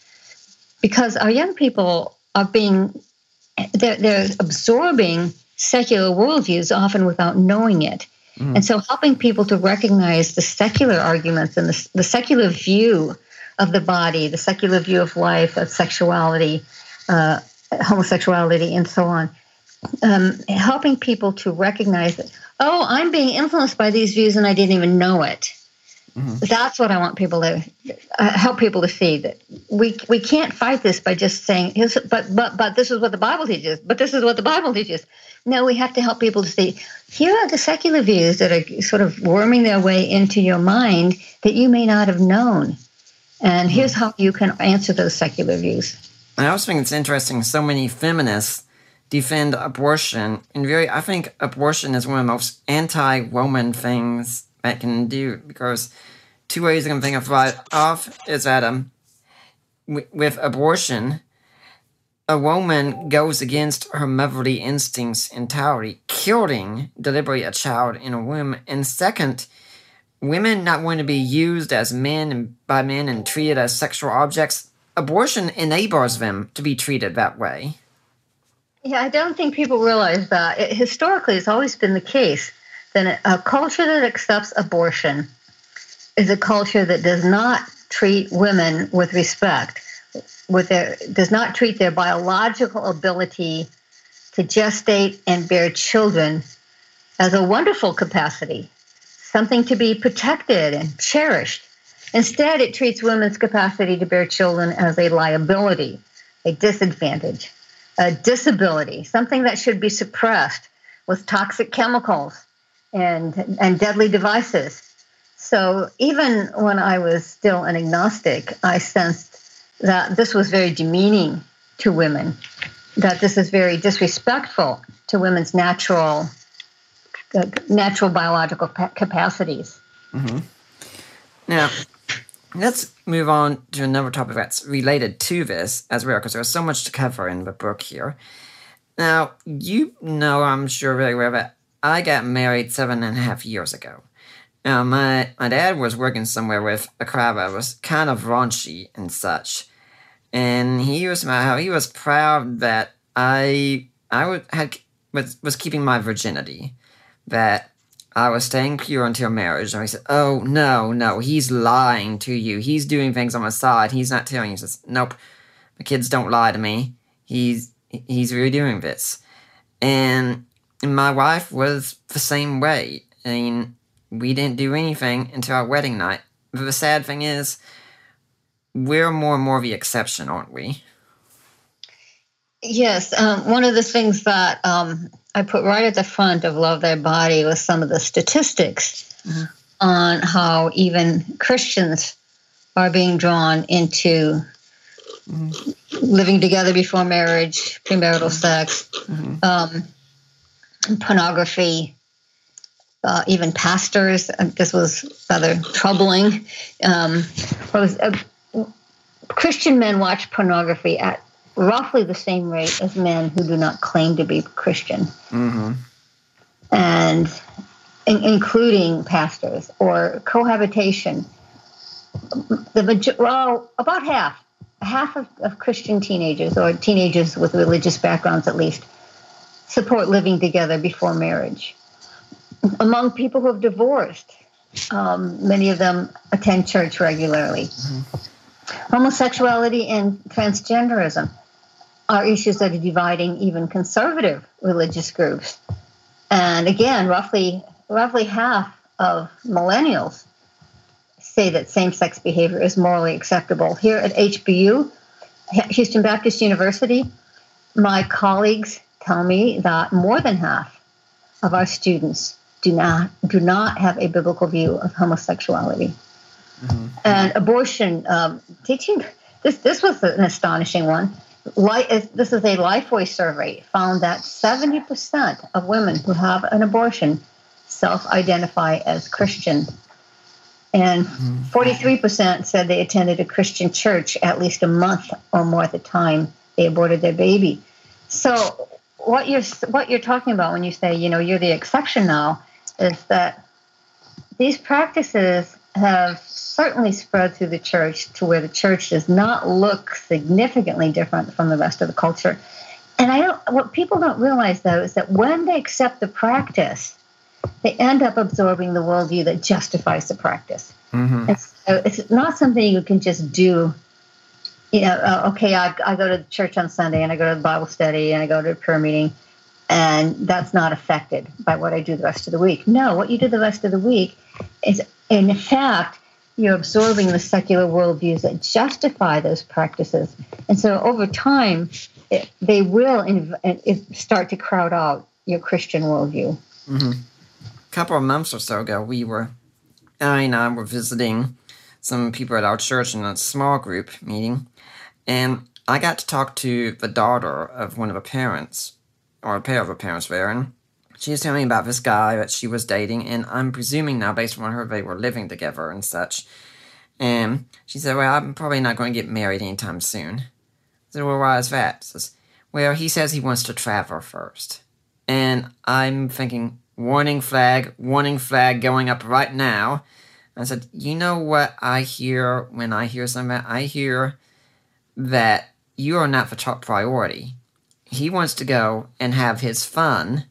because our young people are being they're, they're absorbing secular worldviews, often without knowing it. Mm. And so, helping people to recognize the secular arguments and the, the, secular view of the body, the secular view of life, of sexuality, uh, homosexuality, and so on. Um, helping people to recognize that, oh, I'm being influenced by these views and I didn't even know it. Mm-hmm. That's what I want people to uh, help people to see that we we can't fight this by just saying, but but but this is what the Bible teaches. But this is what the Bible teaches. No, we have to help people to see. Here are the secular views that are sort of worming their way into your mind that you may not have known, and mm-hmm. here's how you can answer those secular views. I also think it's interesting. So many feminists defend abortion, and very, I think abortion is one of the most anti-woman things I can do because two ways I can think of right off is that um, with abortion, a woman goes against her motherly instincts entirely, killing deliberately a child in a womb. And second, women not wanting to be used as men and by men and treated as sexual objects. Abortion enables them to be treated that way. Yeah, I don't think people realize that. It, historically, it's always been the case then a culture that accepts abortion is a culture that does not treat women with respect, with their does not treat their biological ability to gestate and bear children as a wonderful capacity, something to be protected and cherished. Instead, it treats women's capacity to bear children as a liability, a disadvantage, a disability, something that should be suppressed with toxic chemicals and and deadly devices. So even when I was still an agnostic, I sensed that this was very demeaning to women, that this is very disrespectful to women's natural natural biological capacities. Mm-hmm. Now, let's move on to another topic that's related to this as well, because there's so much to cover in the book here. Now, you know, I'm sure very well that I got married seven and a half years ago. Now, my, my dad was working somewhere with a crowd that was kind of raunchy and such. And he was uh, how he was proud that I I would, had was, was keeping my virginity, that I was staying pure until marriage. And he said, "Oh no, no, he's lying to you. He's doing things on the side. He's not telling you." He says, "Nope, my kids don't lie to me. He's he's really doing this." And my wife was the same way. I mean, we didn't do anything until our wedding night. But the sad thing is, we're more and more the exception, aren't we? Yes. Um, one of the things that um, I put right at the front of Love Thy Body was some of the statistics mm-hmm. on how even Christians are being drawn into mm-hmm. living together before marriage, premarital sex. Mm-hmm. Um, pornography, uh, even pastors. Uh, this was rather troubling. Um, was, uh, Christian men watch pornography at roughly the same rate as men who do not claim to be Christian, mm-hmm. and in, including pastors or cohabitation. The well, about half, half of, of Christian teenagers or teenagers with religious backgrounds, at least, support living together before marriage. Among people who have divorced, um, many of them attend church regularly. Mm-hmm. Homosexuality and transgenderism are issues that are dividing even conservative religious groups. And again, roughly roughly half of millennials say that same-sex behavior is morally acceptable. Here at HBU, Houston Baptist University, my colleagues tell me that more than half of our students do not do not have a biblical view of homosexuality. Mm-hmm. And abortion um, teaching this this was an astonishing one. Life, this is a Lifeway survey found that 70% of women who have an abortion self-identify as Christian, and 43% mm-hmm. said they attended a Christian church at least a month or more at the time they aborted their baby. So what you're what you're talking about when you say you know you're the exception now is that these practices have certainly spread through the church to where the church does not look significantly different from the rest of the culture and I don't, what people don't realize though is that when they accept the practice, they end up absorbing the worldview that justifies the practice. Mm-hmm. And so it's not something you can just do. You know, uh, okay, I, I go to church on Sunday and I go to the Bible study and I go to a prayer meeting, and that's not affected by what I do the rest of the week. No, what you do the rest of the week is, in fact, you're absorbing the secular worldviews that justify those practices. And so over time, it, they will inv- start to crowd out your Christian worldview. Mm-hmm. A couple of months or so ago, we were, I and I were visiting some people at our church in a small group meeting, and I got to talk to the daughter of one of the parents, or a pair of the parents and she was telling me about this guy that she was dating, and I'm presuming now, based on her, they were living together and such. And she said, Well, I'm probably not going to get married anytime soon. I said, Well, why is that? She says, Well, he says he wants to travel first. And I'm thinking, warning flag, warning flag going up right now. I said, You know what I hear when I hear something? I hear that you are not the top priority. He wants to go and have his fun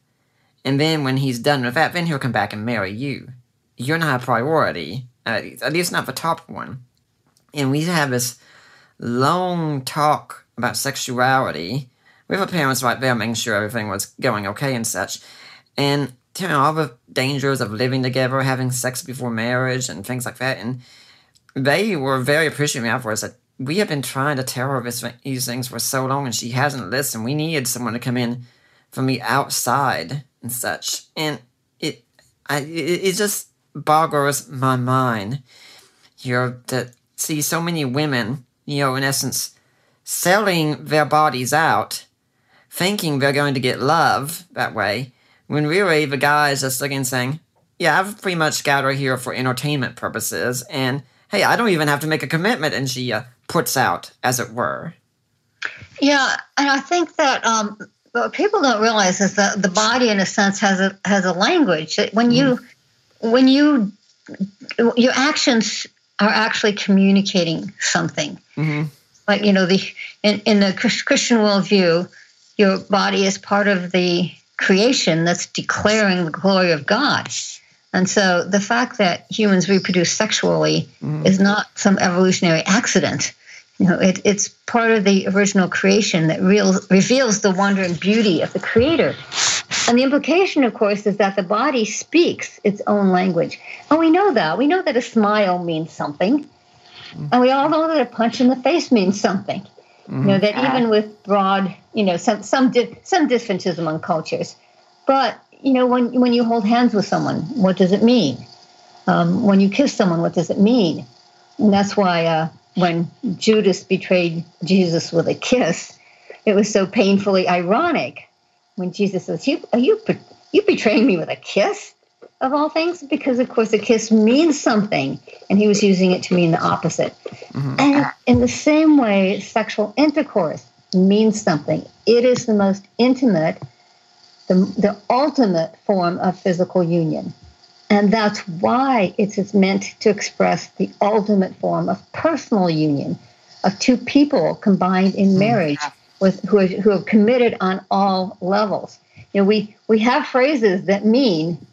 and then when he's done with that, then he'll come back and marry you. You're not a priority, uh, at least not the top one. And we have this long talk about sexuality with our parents right there, making sure everything was going okay and such. And telling all the dangers of living together, having sex before marriage, and things like that. And they were very appreciative afterwards that we have been trying to tell her this, these things for so long, and she hasn't listened. We needed someone to come in from the outside and such. And it, I, it, it just boggles my mind, you know, to see so many women, you know, in essence, selling their bodies out, thinking they're going to get love that way, when really the guy is just looking saying, yeah, I've pretty much got her here for entertainment purposes, and hey, I don't even have to make a commitment, and she uh, puts out, as it were. Yeah, and I think that um, what people don't realize is that the body, in a sense, has a has a language. When you mm. when you your actions are actually communicating something. Mm-hmm. Like you know, the in, in the Christian worldview, your body is part of the creation that's declaring the glory of God. And so the fact that humans reproduce sexually mm. is not some evolutionary accident. You know, it, it's part of the original creation that real, reveals the wonder and beauty of the creator. And the implication, of course, is that the body speaks its own language. And we know that. We know that a smile means something. And we all know that a punch in the face means something. Mm-hmm. You know, that even with broad, you know, some some di- some differences among cultures. But, you know, when when you hold hands with someone, what does it mean? Um, when you kiss someone, what does it mean? And that's why uh, when Judas betrayed Jesus with a kiss, it was so painfully ironic when Jesus says, "You are you you betraying me with a kiss?" Of all things, because of course a kiss means something, and he was using it to mean the opposite. Mm-hmm. And in the same way, sexual intercourse means something. It is the most intimate, the, the ultimate form of physical union. And that's why it's meant to express the ultimate form of personal union of two people combined in marriage with who are, who are committed on all levels. You know, we, we have phrases that mean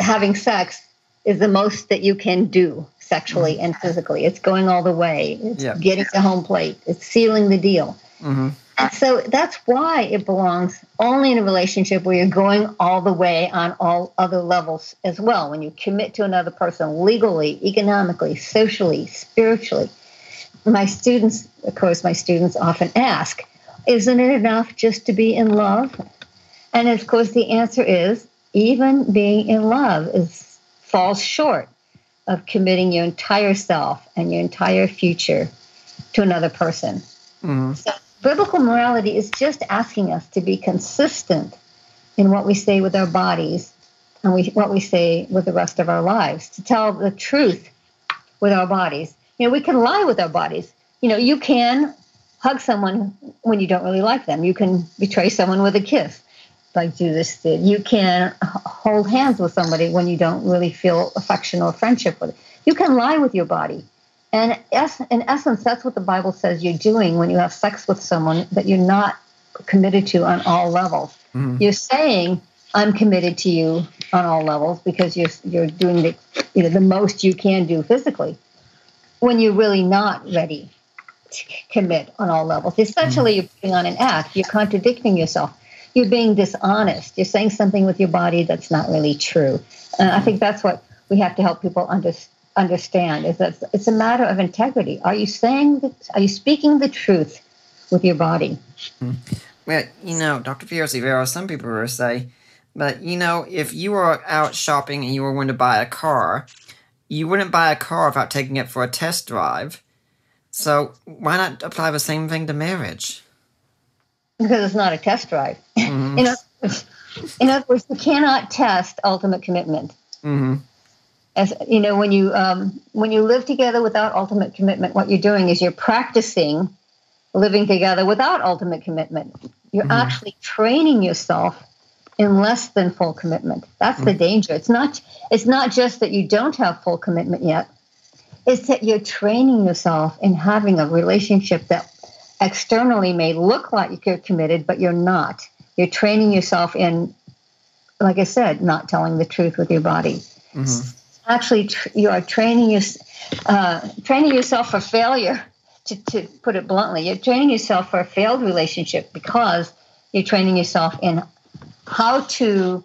having sex is the most that you can do sexually and physically. It's going all the way. It's getting the home plate. It's sealing the deal. Mm-hmm. And so that's why it belongs only in a relationship where you're going all the way on all other levels as well. When you commit to another person legally, economically, socially, spiritually. My students, of course, my students often ask, isn't it enough just to be in love? And of course, the answer is even being in love is falls short of committing your entire self and your entire future to another person. Mm-hmm. So biblical morality is just asking us to be consistent in what we say with our bodies and we, what we say with the rest of our lives, to tell the truth with our bodies. You know, we can lie with our bodies. You know, you can hug someone when you don't really like them. You can betray someone with a kiss, like Judas did. You can hold hands with somebody when you don't really feel affection or friendship with it. You can lie with your body. And in essence, that's what the Bible says you're doing when you have sex with someone that you're not committed to on all levels. Mhm. You're saying I'm committed to you on all levels because you're you're doing the you know the most you can do physically when you're really not ready to commit on all levels. Essentially, you're putting on an act. You're contradicting yourself. You're being dishonest. You're saying something with your body that's not really true. And I think that's what we have to help people under, understand is that it's a matter of integrity. Are you saying that? Are you speaking the truth with your body? Hmm. Well, you know, Dr. Pearcey, there are some people who say, but you know, if you were out shopping and you were going to buy a car, you wouldn't buy a car without taking it for a test drive. So why not apply the same thing to marriage? Because it's not a test drive. Mhm. In, other, in other words, you cannot test ultimate commitment. hmm as you know when you um, when you live together without ultimate commitment what you're doing is you're practicing living together without ultimate commitment you're Mhm. actually training yourself in less than full commitment that's the danger it's not it's not just that you don't have full commitment yet it's that you're training yourself in having a relationship that externally may look like you're committed but you're not. You're training yourself in like i said not telling the truth with your body. Hmm actually tr- you are training your, uh, training yourself for failure to, to put it bluntly. You're training yourself for a failed relationship because you're training yourself in how to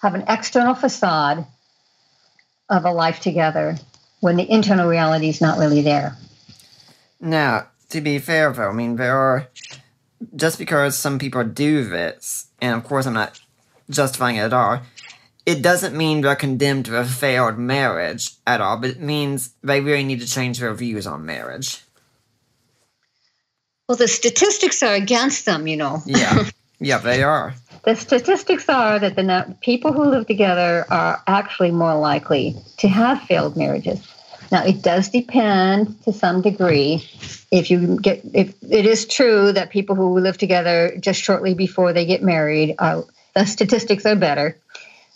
have an external facade of a life together when the internal reality is not really there. Now, to be fair, though, I mean, there are just because some people do this, and of course, I'm not justifying it at all. It doesn't mean they're condemned to a failed marriage at all, but it means they really need to change their views on marriage. well the statistics are against them you know Yeah, yeah, they are. The statistics are that the people who live together are actually more likely to have failed marriages. Now, it does depend to some degree. If you get, if it is true that people who live together just shortly before they get married, are, the statistics are better.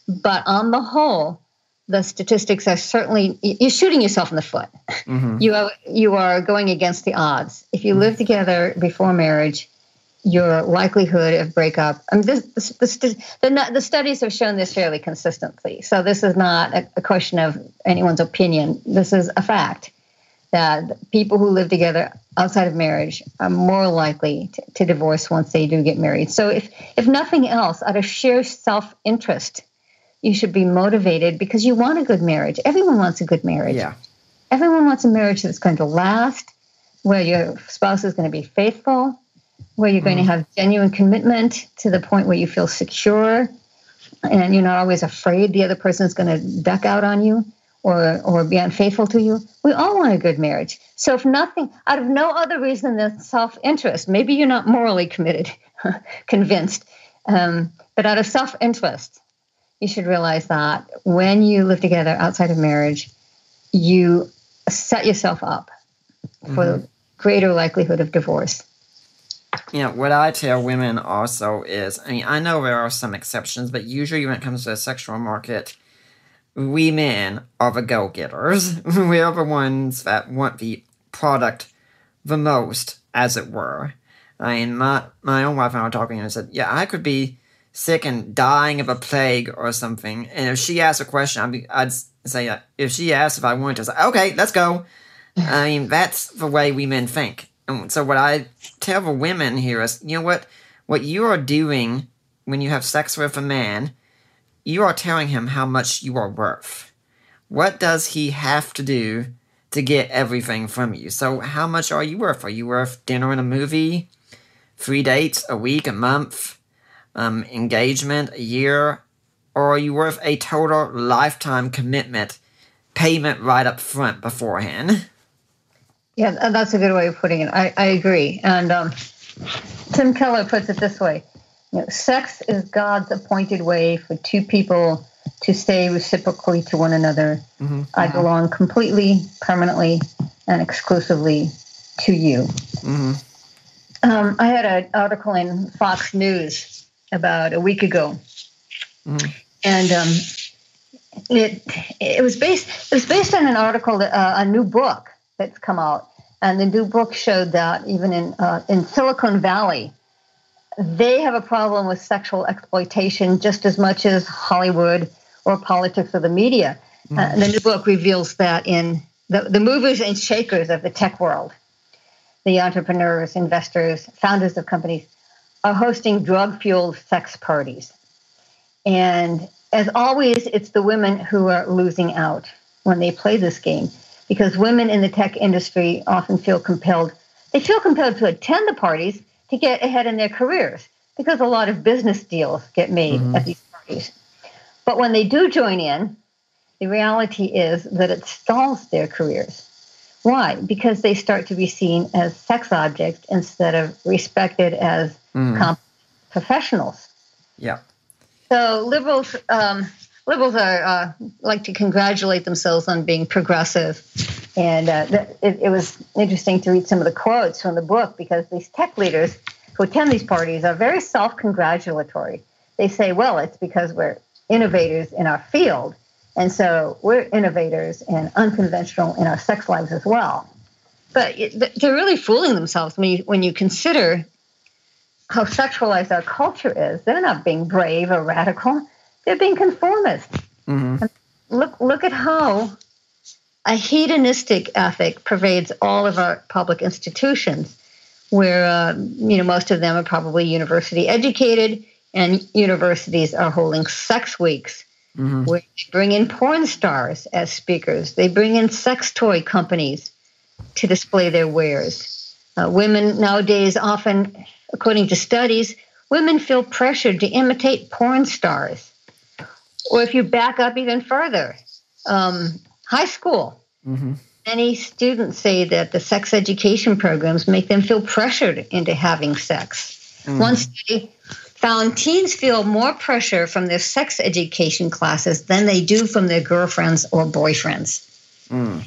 But on the whole, the statistics are certainly you're shooting yourself in the foot. hmm You are you are going against the odds. If you live together before marriage, your likelihood of breakup. I mean, this, this, the, the, the studies have shown this fairly consistently. So this is not a, a question of anyone's opinion. This is a fact that people who live together outside of marriage are more likely to, to divorce once they do get married. So if if nothing else, out of sheer self interest, you should be motivated because you want a good marriage. Everyone wants a good marriage Yeah. everyone wants a marriage that's going to last, where your spouse is going to be faithful, where you're going to have genuine commitment to the point where you feel secure and you're not always afraid the other person is going to duck out on you or or be unfaithful to you. We all want a good marriage. So if nothing out of no other reason than self-interest, maybe you're not morally committed, convinced, um, but out of self-interest, you should realize that when you live together outside of marriage, you set yourself up for the greater likelihood of divorce. You know, what I tell women also is I mean, I know there are some exceptions, but usually when it comes to the sexual market, we men are the go getters. we are the ones that want the product the most, as it were. I mean, my, my own wife and I were talking, and I said, Yeah, I could be sick and dying of a plague or something. And if she asked a question, I'd, be, I'd say, uh, If she asked if I wanted to, I'd say, Okay, let's go. I mean, that's the way we men think. And so what I tell the women here is, you know what? What you are doing when you have sex with a man, you are telling him how much you are worth. What does he have to do to get everything from you? So how much are you worth? Are you worth dinner and a movie, three dates, a week, a month, um, engagement, a year, or are you worth a total lifetime commitment, payment right up front beforehand? Yeah, that's a good way of putting it. I, I agree. And um, Tim Keller puts it this way you know, Sex is God's appointed way for two people to say reciprocally to one another, Mhm. I belong completely, permanently, and exclusively to you. hmm Um, I had an article in Fox News about a week ago, Mhm. and um, it it was based it was based on an article that, uh, a new book that's come out, and the new book showed that even in uh, in Silicon Valley, they have a problem with sexual exploitation just as much as Hollywood or politics or the media. Mm-hmm. Uh, and the new book reveals that in the, the movers and shakers of the tech world, the entrepreneurs, investors, founders of companies are hosting drug fueled sex parties. And as always, it's the women who are losing out when they play this game because women in the tech industry often feel compelled. They feel compelled to attend the parties to get ahead in their careers because a lot of business deals get made mm-hmm. at these parties. But when they do join in, the reality is that it stalls their careers. Why? Because they start to be seen as sex objects instead of respected as mm. professionals. Yeah. So liberals, um, liberals are uh, like to congratulate themselves on being progressive, and uh, it, it was interesting to read some of the quotes from the book because these tech leaders who attend these parties are very self-congratulatory. They say, "Well, it's because we're innovators in our field." And so we're innovators and unconventional in our sex lives as well. But they're really fooling themselves when you, when you consider how sexualized our culture is. They're not being brave or radical, they're being conformist. Mm-hmm. Look, look at how a hedonistic ethic pervades all of our public institutions, where uh, you know most of them are probably university educated, and universities are holding sex weeks mm-hmm. where they bring in porn stars as speakers. They bring in sex toy companies to display their wares. Uh, women nowadays often, according to studies, women feel pressured to imitate porn stars. Or if you back up even further, um, high school. Mm-hmm. Many students say that the sex education programs make them feel pressured into having sex. Mm-hmm. One study found teens feel more pressure from their sex education classes than they do from their girlfriends or boyfriends. Mm.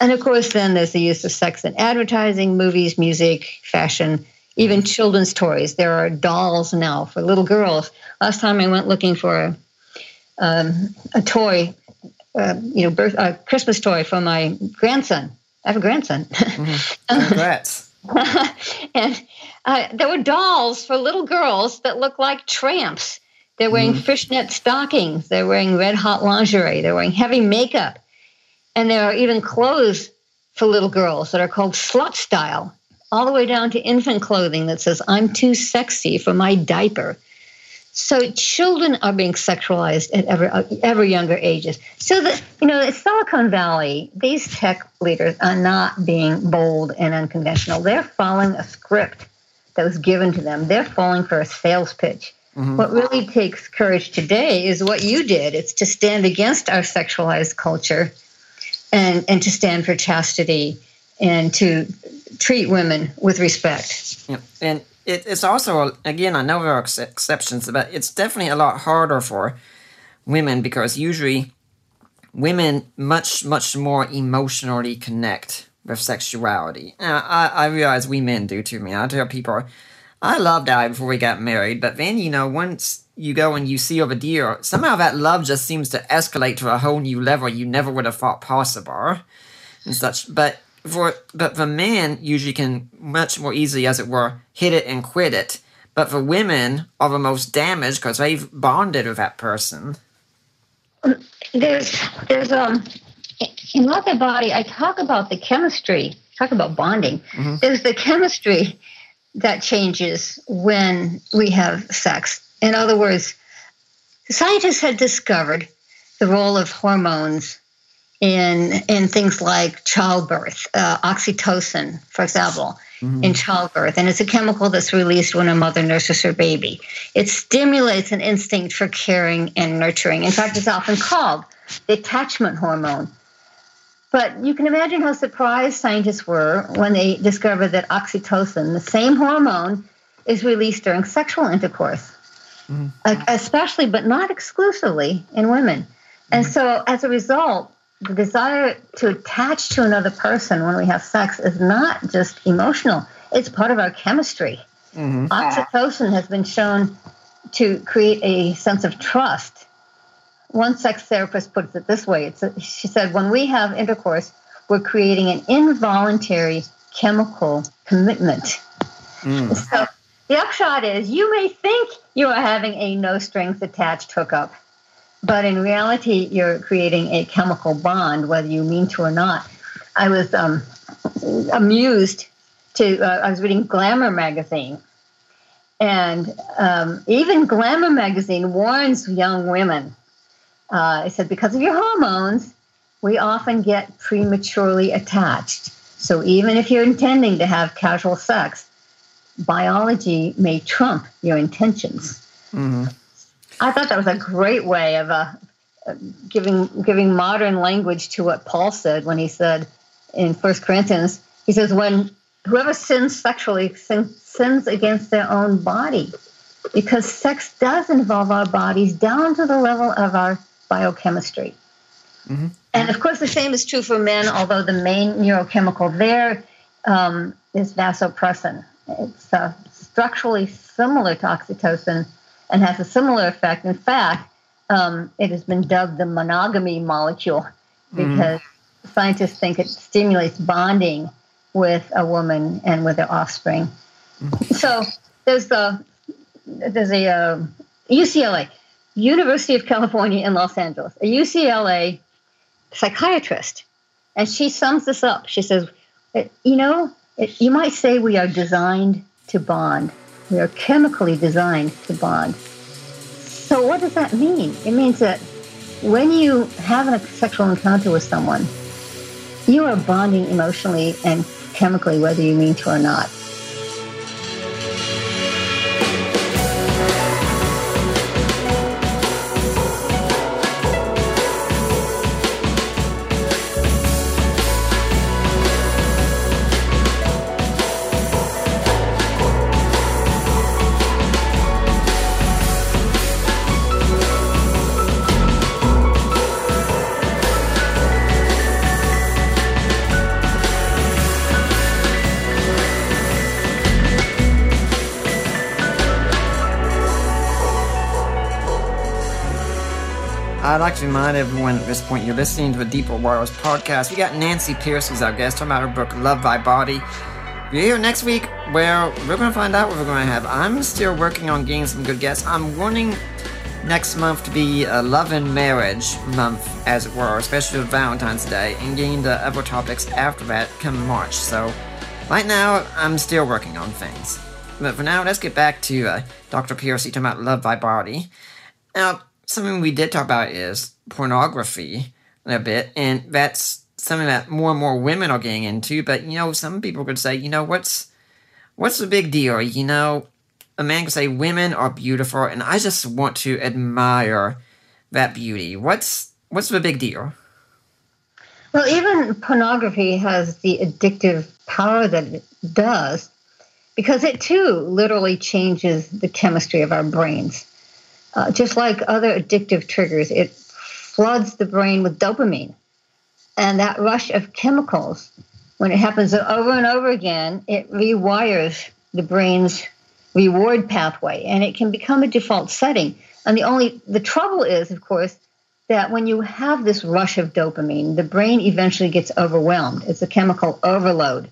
And of course, then there's the use of sex in advertising, movies, music, fashion, even children's toys. There are dolls now for little girls. Last time I went looking for a, um, a toy, uh, you know, birth, a Christmas toy for my grandson. I have a grandson. Mm-hmm. Congrats. and uh, there were dolls for little girls that looked like tramps. They're wearing mm. fishnet stockings. They're wearing red hot lingerie. They're wearing heavy makeup. And there are even clothes for little girls that are called slut style, all the way down to infant clothing that says, I'm too sexy for my diaper. So children are being sexualized at ever ever younger ages. So that you know, Silicon Valley, these tech leaders are not being bold and unconventional. They're following a script that was given to them. They're falling for a sales pitch. Mm-hmm. What really takes courage today is what you did. It's to stand against our sexualized culture and and to stand for chastity and to treat women with respect. Yeah. And it, it's also again I know there are ex- exceptions, but it's definitely a lot harder for women because usually women much much more emotionally connect with sexuality. Uh, I I realize we men do too. Me, I tell people I loved Ali before we got married, but then you know once you go and you see over deer, somehow that love just seems to escalate to a whole new level you never would have thought possible and such. But for but the man usually can much more easily, as it were, hit it and quit it. But the women are the most damaged because they've bonded with that person. There's there's um in Love Thy Body, I talk about the chemistry, talk about bonding. Mm-hmm. There's the chemistry that changes when we have sex. In other words, scientists had discovered the role of hormones in in things like childbirth, uh, oxytocin, for example, mm-hmm. in childbirth, and it's a chemical that's released when a mother nurses her baby. It stimulates an instinct for caring and nurturing. In fact, it's often called the attachment hormone. But you can imagine how surprised scientists were when they discovered that oxytocin, the same hormone, is released during sexual intercourse, mm-hmm. especially but not exclusively in women. And mm-hmm. so, as a result, the desire to attach to another person when we have sex is not just emotional, it's part of our chemistry. Mm-hmm. Oxytocin has been shown to create a sense of trust. One sex therapist puts it this way a, she said, when we have intercourse, we're creating an involuntary chemical commitment. Mm. So the upshot is you may think you are having a no strings attached hookup, but in reality, you're creating a chemical bond, whether you mean to or not. I was um, amused to, uh, I was reading Glamour magazine, and um, even Glamour magazine warns young women. Uh, it said, because of your hormones, we often get prematurely attached. So even if you're intending to have casual sex, biology may trump your intentions. Mm-hmm. I thought that was a great way of uh, giving giving modern language to what Paul said when he said in First Corinthians, he says, "When whoever sins sexually sin, sins against their own body, because sex does involve our bodies down to the level of our biochemistry." Mm-hmm. And of course, the same is true for men, although the main neurochemical there um, is vasopressin. It's uh, structurally similar to oxytocin and has a similar effect. In fact, um, it has been dubbed the monogamy molecule because mm. scientists think it stimulates bonding with a woman and with their offspring. Mm. So there's the there's a uh, UCLA, University of California in Los Angeles, a UCLA psychiatrist, and she sums this up. She says, "You know, you might say we are designed to bond. We are chemically designed to bond. So, what does that mean? It means that when you have a sexual encounter with someone, you are bonding emotionally and chemically, whether you mean to or not. I'd like to remind everyone at this point you're listening to a Deeper Waters podcast. We got Nancy Pearcey as our guest talking about her book, Love Thy Body. We're here next week where we're going to find out what we're going to have. I'm still working on getting some good guests. I'm wanting next month to be a love and marriage month, as it were, especially with Valentine's Day, and getting the other topics after that come March. So, right now, I'm still working on things. But for now, let's get back to uh, Dr. Pearcey talking about Love Thy Body. Now, something we did talk about is pornography a bit, and that's something that more and more women are getting into. But you know, some people could say, you know, what's what's the big deal? You know, a man could say women are beautiful, and I just want to admire that beauty. What's what's the big deal? Well, even pornography has the addictive power that it does because it too literally changes the chemistry of our brains. Uh, just like other addictive triggers, it floods the brain with dopamine. And that rush of chemicals, when it happens over and over again, it rewires the brain's reward pathway and it can become a default setting. And the only the trouble is, of course, that when you have this rush of dopamine, the brain eventually gets overwhelmed. It's a chemical overload.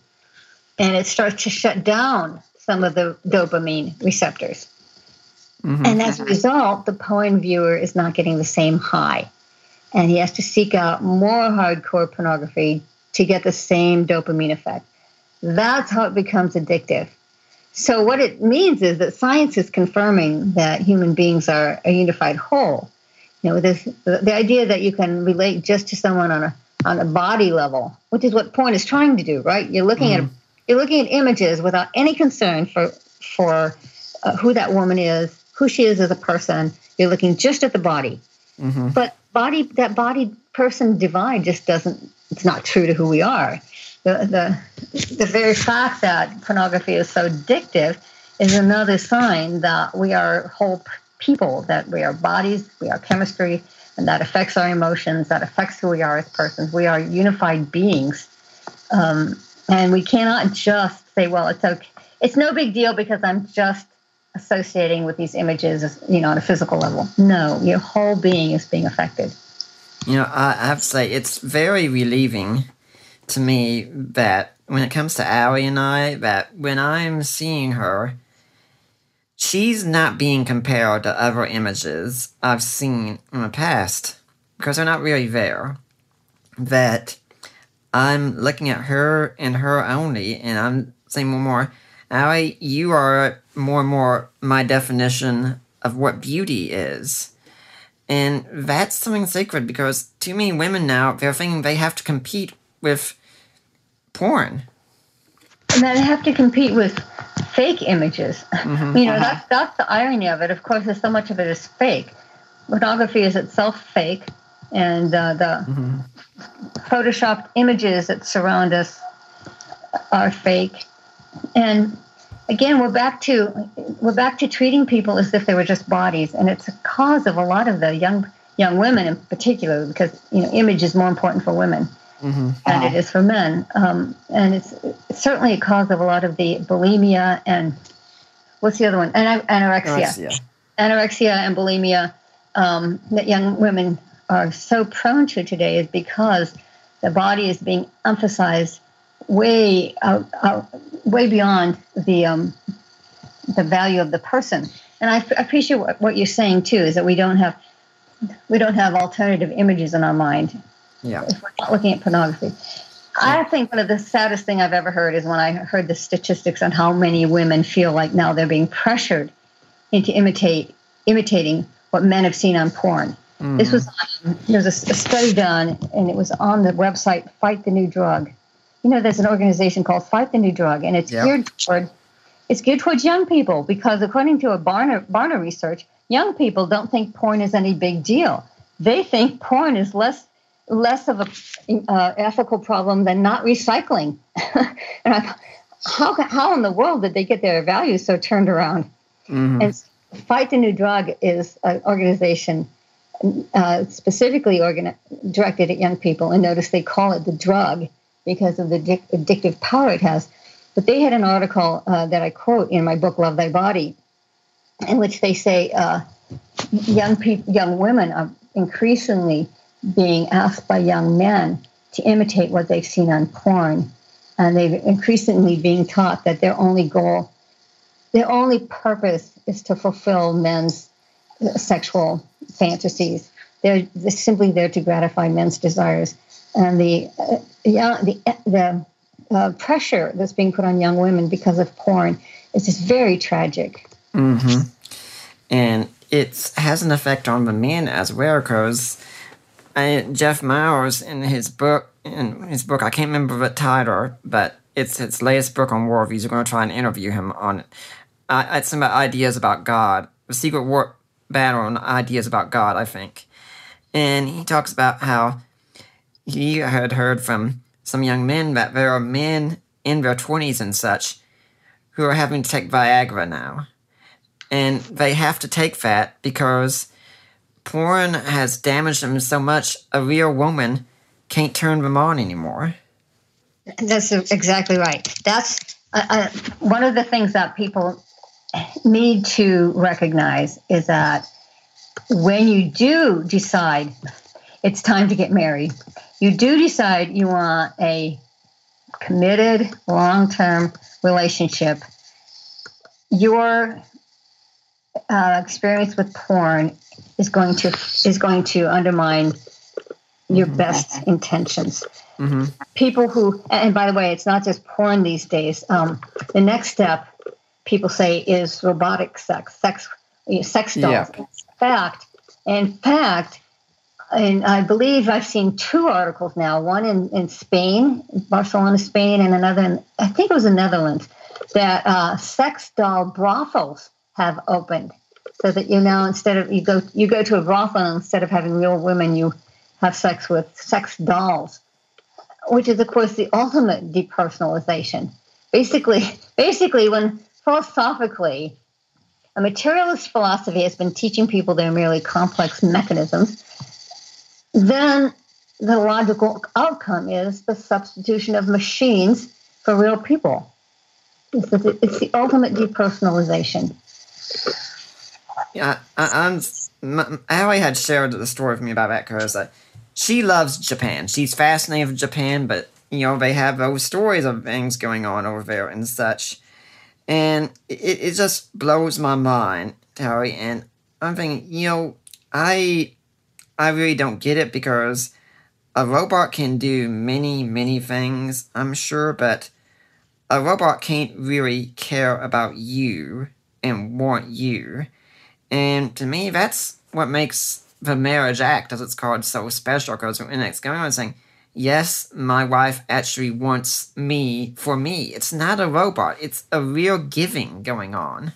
And it starts to shut down some of the dopamine receptors. Mm-hmm. And as a result, the porn viewer is not getting the same high. And he has to seek out more hardcore pornography to get the same dopamine effect. That's how it becomes addictive. So, what it means is that science is confirming that human beings are a unified whole. You know, this the idea that you can relate just to someone on a on a body level, which is what porn is trying to do, right? You're looking mm-hmm. at you're looking at images without any concern for for uh, who that woman is, who she is as a person. You're looking just at the body. Mm-hmm. But body that body person divide just doesn't it's not true to who we are. The the the very fact that pornography is so addictive is another sign that we are whole people, that we are bodies, we are chemistry, and that affects our emotions, that affects who we are as persons. We are unified beings. Um, and we cannot just say, well, it's okay. It's no big deal because I'm just associating with these images, you know, on a physical level. No, your whole being is being affected. You know, I have to say, it's very relieving to me that when it comes to Allie and I, that when I'm seeing her, she's not being compared to other images I've seen in the past because they're not really there. That I'm looking at her and her only, and I'm saying and more, Allie, you are more and more my definition of what beauty is. And that's something sacred because too many women now, they're thinking they have to compete with porn. And then they have to compete with fake images. Mm-hmm. you know, uh-huh. that's, that's the irony of it. Of course, there's so much of it is fake. Pornography is itself fake, and uh, the mm-hmm. photoshopped images that surround us are fake. And again, we're back to we're back to treating people as if they were just bodies, and it's a cause of a lot of the young young women in particular, because you know, image is more important for women mm-hmm. than it is for men. Um, and it's, it's, certainly a cause of a lot of the bulimia and what's the other one? An- anorexia. anorexia. Anorexia and bulimia um, that young women are so prone to today is because the body is being emphasized way out, out way beyond the um, the value of the person. And I, appreciate what, what you're saying too, is that we don't have we don't have alternative images in our mind. Yeah. If we're not looking at pornography. I think one of the saddest thing I've ever heard is when I heard the statistics on how many women feel like now they're being pressured into imitate imitating what men have seen on porn. Mm. This was on, there was a, a, study done, and it was on the website Fight the New Drug. You know, there's an organization called Fight the New Drug, and it's yep. geared toward it's geared towards young people because according to a Barna Barna research, young people don't think porn is any big deal. They think porn is less less of a uh, ethical problem than not recycling. and I thought, how, how in the world did they get their values so turned around? Mm-hmm. And Fight the New Drug is an organization uh, specifically organ- directed at young people. And notice they call it the drug because of the addictive power it has. But they had an article uh, that I quote in my book, Love Thy Body, in which they say uh, young young women are increasingly being asked by young men to imitate what they've seen on porn. And they're increasingly being taught that their only goal, their only purpose is to fulfill men's sexual fantasies. They're, they're simply there to gratify men's desires. And the, uh, yeah, the, the uh, pressure that's being put on young women because of porn is just very tragic. Mm-hmm. And it has an effect on the men as well, because Jeff Myers in his book, in his book, I can't remember the title, but it's his latest book on worldviews. We're going to try and interview him on it. Uh, it's about ideas about God, the secret war battle on ideas about God, I think. And he talks about how he had heard from some young men that there are men in their 20s and such who are having to take Viagra now. And they have to take that because porn has damaged them so much, a real woman can't turn them on anymore. That's exactly right. That's uh, uh, one of the things that people need to recognize is that when you do decide it's time to get married, you do decide you want a committed, long term relationship. Your uh, experience with porn is going to is going to undermine your mm-hmm. best intentions. Mm-hmm. People who, and by the way, it's not just porn these days. Um, the next step, people say, is robotic sex, sex, sex dolls. In fact, in fact, and I believe I've seen two articles now. One in, in Spain, Barcelona, Spain, and another in I think it was the Netherlands. That uh, sex doll brothels have opened so that you now instead of you go you go to a brothel instead of having real women you have sex with sex dolls which is of course the ultimate depersonalization basically basically when philosophically a materialist philosophy has been teaching people they're merely complex mechanisms then the logical outcome is the substitution of machines for real people it's the, it's the ultimate depersonalization yeah, I, I'm. Allie had shared the story with me about that because uh, she loves Japan. She's fascinated with Japan, but you know they have those stories of things going on over there and such. And it, it just blows my mind, Terry. And I'm thinking, you know, I I really don't get it because a robot can do many, many things, I'm sure, but a robot can't really care about you and want you. And to me, that's what makes the marriage act, as it's called, so special. Because when it's going on saying, yes, my wife actually wants me for me. It's not a robot, it's a real giving going on.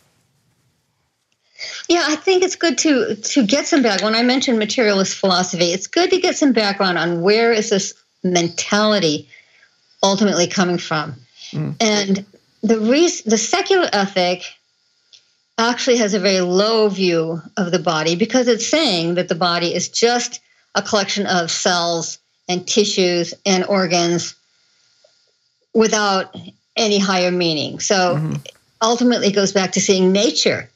Yeah, I think it's good to to get some background. When I mentioned materialist philosophy, it's good to get some background on where is this mentality ultimately coming from. Mm. And the re- the secular ethic actually has a very low view of the body because it's saying that the body is just a collection of cells and tissues and organs without any higher meaning. So mm-hmm. ultimately, it goes back to seeing nature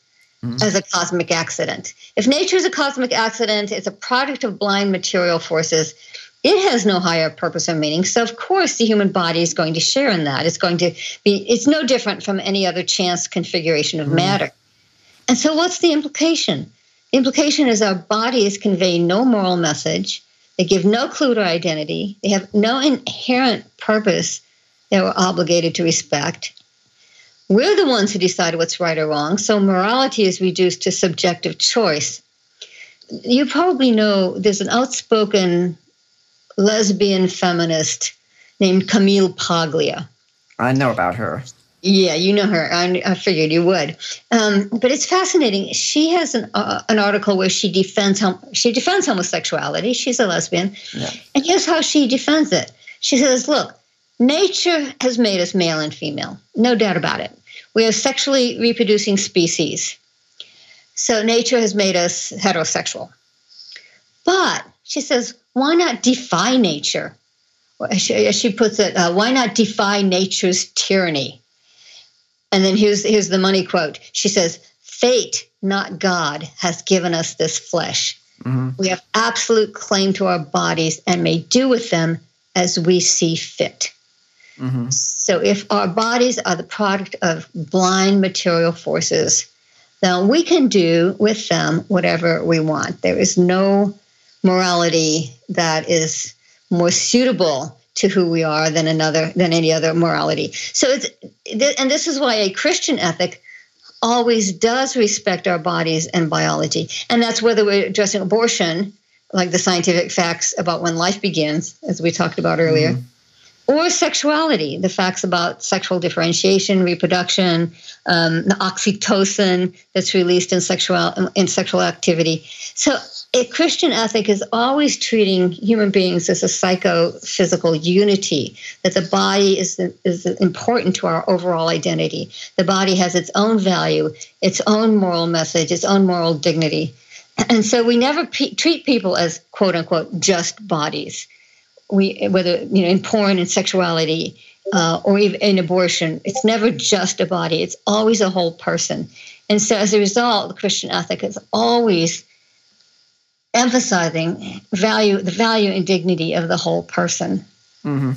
mm-hmm. as a cosmic accident. If nature is a cosmic accident, it's a product of blind material forces. It has no higher purpose or meaning. So, of course, the human body is going to share in that. It's going to be, it's no different from any other chance configuration of mm-hmm. matter. And so, what's the implication? The implication is our bodies convey no moral message, they give no clue to identity, they have no inherent purpose that we're obligated to respect. We're the ones who decide what's right or wrong, so morality is reduced to subjective choice. You probably know there's an outspoken lesbian feminist named Camille Paglia. I know about her. Yeah, you know her. I, I figured you would. Um, but it's fascinating. She has an uh, an article where she defends hom- she defends homosexuality. She's a lesbian, yeah. and here's how she defends it. She says, "Look, nature has made us male and female, no doubt about it. We are sexually reproducing species, so nature has made us heterosexual. But she says, why not defy nature?" As she, she puts it, uh, why not defy nature's tyranny? And then here's here's the money quote. She says, "Fate, not God, has given us this flesh. Mm-hmm. We have absolute claim to our bodies and may do with them as we see fit." Mm-hmm. So, if our bodies are the product of blind material forces, then we can do with them whatever we want. There is no morality that is more suitable to who we are than another than any other morality. So it's and this is why a Christian ethic always does respect our bodies and biology. And that's whether we're addressing abortion, like the scientific facts about when life begins, as we talked about earlier, mm-hmm or sexuality, the facts about sexual differentiation, reproduction, um, the oxytocin that's released in sexual in sexual activity. So, a Christian ethic is always treating human beings as a psychophysical unity. That the body is is important to our overall identity. The body has its own value, its own moral message, its own moral dignity. And so we never pe- treat people as quote unquote just bodies we whether you know in porn and sexuality uh, or even in abortion, it's never just a body; it's always a whole person. And so, as a result, the Christian ethic is always emphasizing value, the value and dignity of the whole person. Mm-hmm.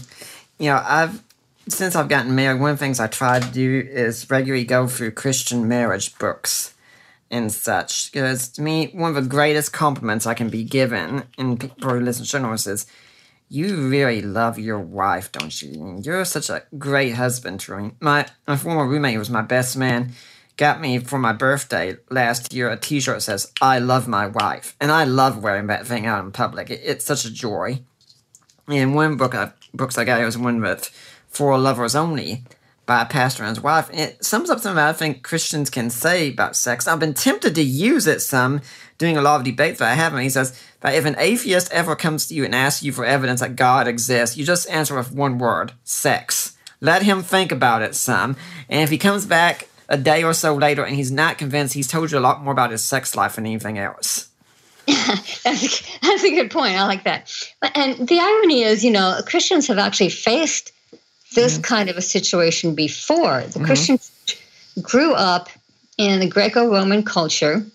You know, I've since I've gotten married, one of the things I try to do is regularly go through Christian marriage books and such. Because to me, one of the greatest compliments I can be given, in people who listen to journalists is you really love your wife, don't you? You're such a great husband me. My, my former roommate was my best man got me for my birthday last year a t-shirt that says, I love my wife. And I love wearing that thing out in public. It, it's such a joy. And one book I, books I got, was one with For Lovers Only by a pastor and his wife. It sums up something I think Christians can say about sex. I've been tempted to use it some doing a lot of debates that I have. And he says that if an atheist ever comes to you and asks you for evidence that God exists, you just answer with one word sex. Let him think about it some. And if he comes back a day or so later and he's not convinced, he's told you a lot more about his sex life than anything else. that's, a, that's a good point. I like that. And the irony is, you know, Christians have actually faced this mm-hmm. kind of a situation before. The mm-hmm. Christians grew up in the Greco Roman culture,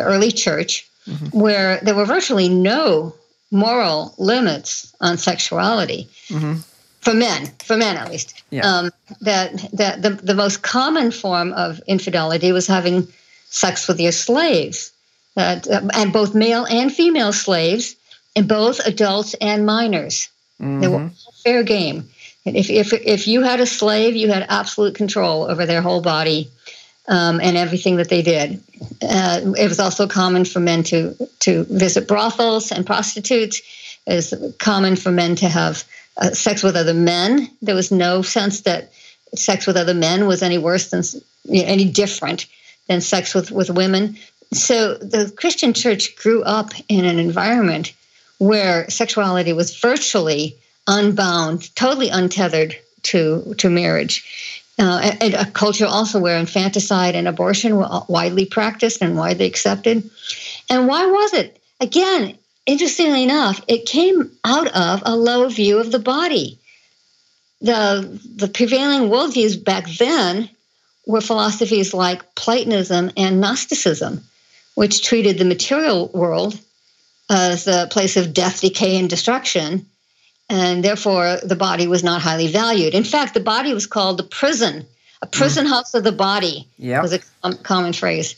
the early church, mm-hmm. where there were virtually no moral limits on sexuality. Mm-hmm. for men, for men at least, Yeah. um, that, that the, the most common form of infidelity was having sex with your slaves, that, uh, and both male and female slaves, and both adults and minors. They were all fair game. If, if, if you had a slave, you had absolute control over their whole body um, and everything that they did. Uh, it was also common for men to, to visit brothels and prostitutes. It was common for men to have uh, sex with other men. There was no sense that sex with other men was any worse than you know, any different than sex with, with women. So the Christian church grew up in an environment where sexuality was virtually unbound, totally untethered to to marriage. Uh, and a culture also where infanticide and abortion were widely practiced and widely accepted. And why was it? Again, interestingly enough, it came out of a low view of the body. The, the prevailing worldviews back then were philosophies like Platonism and Gnosticism, which treated the material world as a place of death, decay, and destruction, and therefore the body was not highly valued. In fact, the body was called the prison, a hmm. prison house of the body Yep. was a com- common phrase.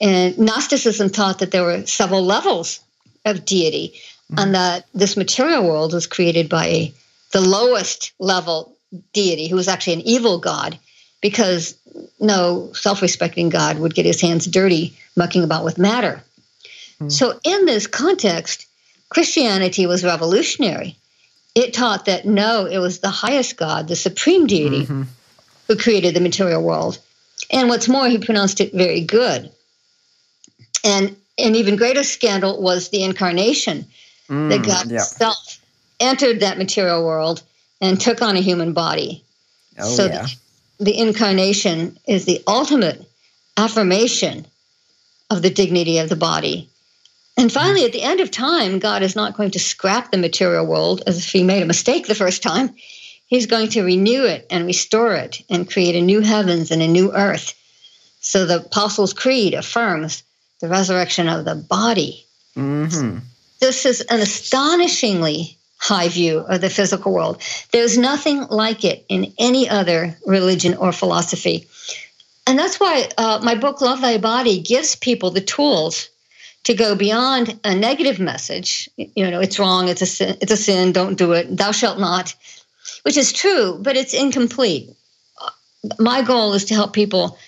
And Gnosticism taught that there were several levels of deity, hmm. and that this material world was created by the lowest level deity, who was actually an evil god, because no self respecting God would get his hands dirty mucking about with matter. Hmm. So, in this context, Christianity was revolutionary. It taught that no, it was the highest God, the supreme deity, mm-hmm. who created the material world. And what's more, he pronounced it very good. And an even greater scandal was the incarnation mm, that God yeah. himself entered that material world and took on a human body. Oh, so yeah. the, the incarnation is the ultimate affirmation of the dignity of the body. And finally, at the end of time, God is not going to scrap the material world as if he made a mistake the first time. He's going to renew it and restore it and create a new heavens and a new earth. So the Apostles' Creed affirms the resurrection of the body. hmm This is an astonishingly high view of the physical world. There's nothing like it in any other religion or philosophy. And that's why uh, my book, Love Thy Body, gives people the tools to go beyond a negative message. You know, it's wrong, it's a sin, it's a sin, don't do it, thou shalt not, which is true, but it's incomplete. My goal is to help people,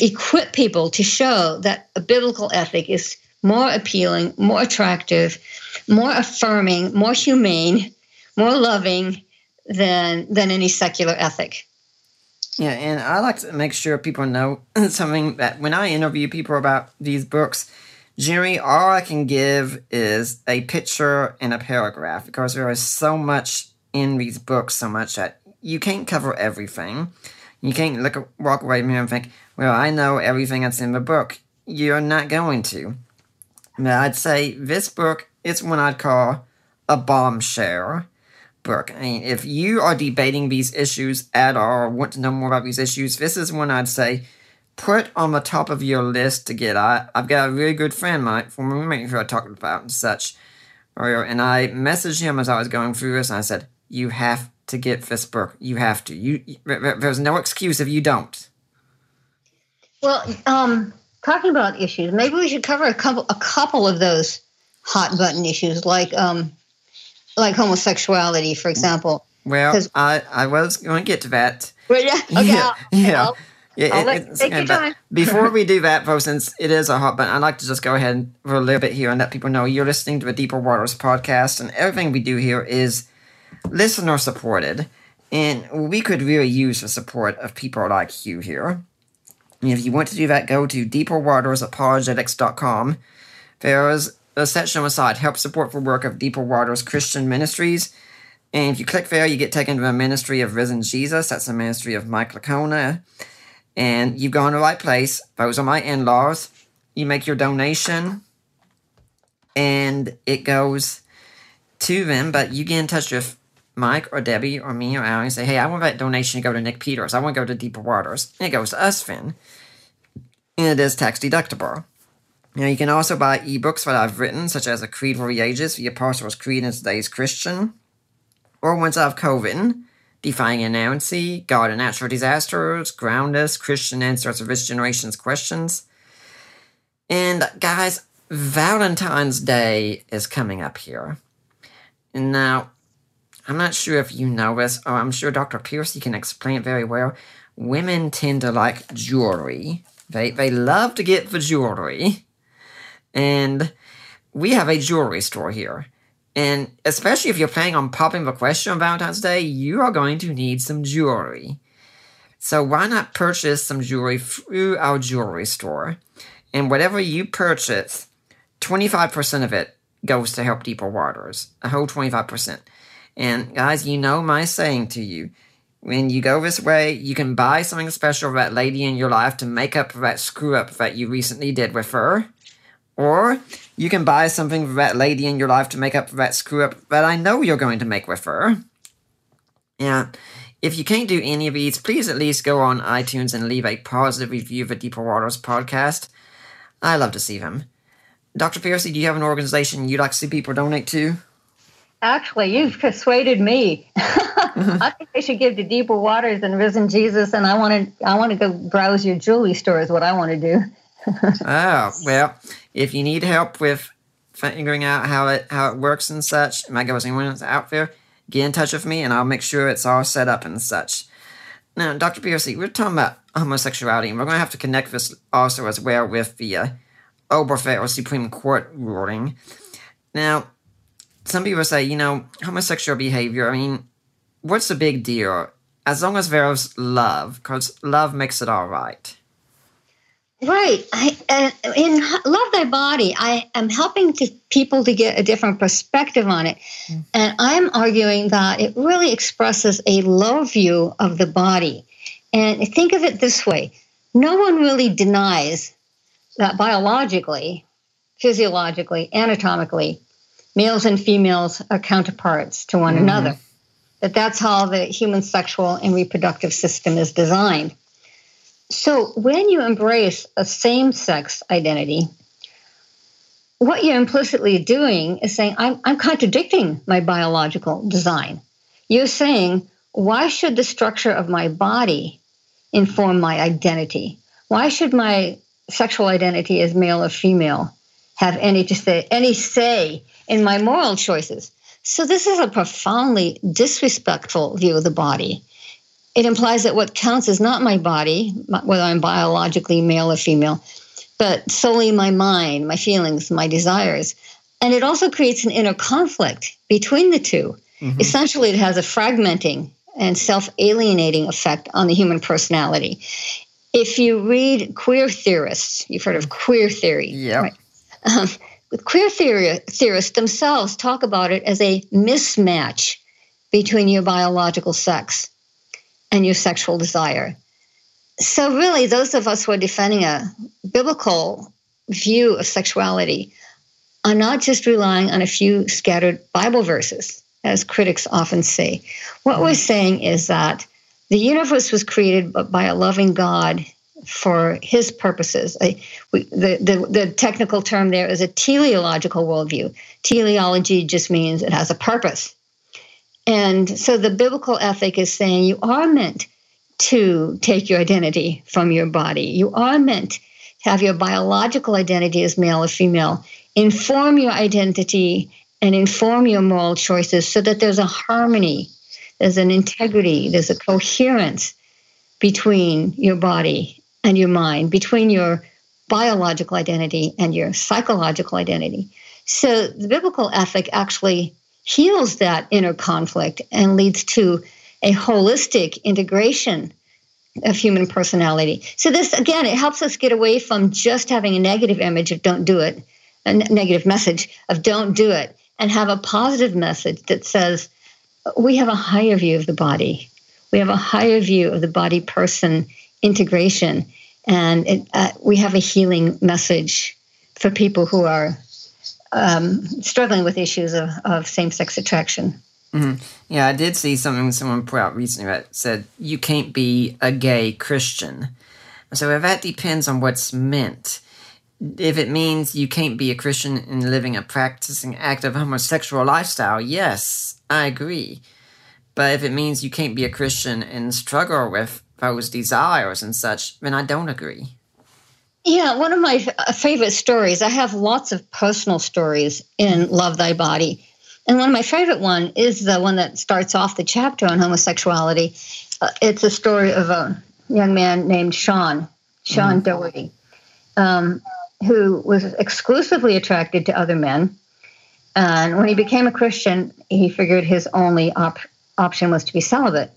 equip people to show that a biblical ethic is more appealing, more attractive, more affirming, more humane, more loving than than any secular ethic. Yeah, and I like to make sure people know something that when I interview people about these books, generally all I can give is a picture and a paragraph because there is so much in these books, so much that you can't cover everything. You can't look walk away from here and think, well, I know everything that's in the book. You're not going to. But I'd say this book is one I'd call a bombshell book. I mean, if you are debating these issues at all want to know more about these issues, this is one I'd say put on the top of your list to get. I've got a really good friend, my former roommate who I talked about and such earlier, and I messaged him as I was going through this, and I said, You have to get this book. You have to. You, you- there- there- There's no excuse if you don't. Well, um, talking about issues, maybe we should cover a couple a couple of those hot button issues, like um, like homosexuality, for example. Well, I, I was going to get to that. Well, yeah, okay, yeah, I'll- yeah. I'll- Yeah, it- let- take your time. Before we do that, though, since it is a hot button, I'd like to just go ahead for a little bit here and let people know you're listening to the Deeper Waters podcast, and everything we do here is listener supported, and we could really use the support of people like you here. And if you want to do that, go to deeperwatersapologetics.com. There's a section aside, help support the work of Deeper Waters Christian Ministries. And if you click there, you get taken to the ministry of Risen Jesus. That's the ministry of Mike Licona. And you've gone to the right place. Those are my in laws. You make your donation, and it goes to them. But you get in touch with Mike or Debbie or me or Al and say, hey, I want that donation to go to Nick Peters. I want to go to Deeper Waters. And it goes to us, Finn. And it is tax deductible. Now, you can also buy ebooks that I've written, such as A Creed for the Ages, The Apostles' Creed in Today's Christian, or ones I've co-written, defining inerrancy, God and natural disasters, ground us, Christian answers of this generation's questions. And guys, Valentine's Day is coming up here. And now, I'm not sure if you know this, or I'm sure Dr. Pearcey can explain it very well. Women tend to like jewelry. They, they love to get the jewelry. And we have a jewelry store here. And especially if you're planning on popping the question on Valentine's Day, you are going to need some jewelry. So why not purchase some jewelry through our jewelry store? And whatever you purchase, 25% of it goes to help deeper waters. A whole 25%. And guys, you know my saying to you. When you go this way, you can buy something special for that lady in your life to make up for that screw up that you recently did with her. Or you can buy something for that lady in your life to make up for that screw up that I know you're going to make with her. Yeah. If you can't do any of these, please at least go on iTunes and leave a positive review of the Deeper Waters podcast. I love to see them. Dr. Pearcey, do you have an organization you'd like to see people donate to? Actually, you've persuaded me. I think I should give to Deeper Waters and Risen Jesus, and I want to. I want to go browse your jewelry store. Is what I want to do. Oh well, if you need help with figuring out how it how it works and such, might go anyone else out there, get in touch with me, and I'll make sure it's all set up and such. Now, Dr. Pearcey, we're talking about homosexuality, and we're going to have to connect this also as well with the uh, Obergefell Supreme Court ruling. Now, some people say, you know, homosexual behavior, I mean, what's the big deal? As long as there's love, because love makes it all right. Right. I, uh, in Love Thy Body, I am helping to people to get a different perspective on it. Mm. And I'm arguing that it really expresses a low view of the body. And think of it this way no one really denies that biologically, physiologically, anatomically, males and females are counterparts to one mm-hmm. another. That that's how the human sexual and reproductive system is designed. So when you embrace a same sex identity, what you're implicitly doing is saying, I'm, I'm contradicting my biological design. You're saying, why should the structure of my body inform my identity? Why should my sexual identity as male or female have any to say any say in my moral choices? So this is a profoundly disrespectful view of the body it implies that what counts is not my body, whether I'm biologically male or female, but solely my mind, my feelings, my desires. And it also creates an inner conflict between the 2 mm-hmm. Essentially, it has a fragmenting and self alienating effect on the human personality. If you read queer theorists, you've heard of queer theory. Yeah. Right? Um, queer theory, theorists themselves talk about it as a mismatch between your biological sex and your sexual desire. So, really, those of us who are defending a biblical view of sexuality are not just relying on a few scattered Bible verses, as critics often say. What we're saying is that the universe was created by a loving God for his purposes. The, the, the technical term there is a teleological worldview. Teleology just means it has a purpose. And so the biblical ethic is saying you are meant to take your identity from your body. You are meant to have your biological identity as male or female inform your identity and inform your moral choices so that there's a harmony, there's an integrity, there's a coherence between your body and your mind, between your biological identity and your psychological identity. So the biblical ethic actually heals that inner conflict and leads to a holistic integration of human personality. So, this again, it helps us get away from just having a negative image of don't do it, a negative message of don't do it, and have a positive message that says we have a higher view of the body. We have a higher view of the body person integration. And it, uh, we have a healing message for people who are um, struggling with issues of, of same sex attraction. Mm-hmm. Yeah, I did see something someone put out recently that said you can't be a gay Christian. So if that depends on what's meant. If it means you can't be a Christian in living a practicing active homosexual lifestyle, yes, I agree. But if it means you can't be a Christian and struggle with those desires and such, then I don't agree. Yeah, one of my favorite stories, I have lots of personal stories in Love Thy Body. And one of my favorite one is the one that starts off the chapter on homosexuality. Uh, it's a story of a young man named Sean, Sean mm-hmm. Doherty, um, who was exclusively attracted to other men. And when he became a Christian, he figured his only op- option was to be celibate.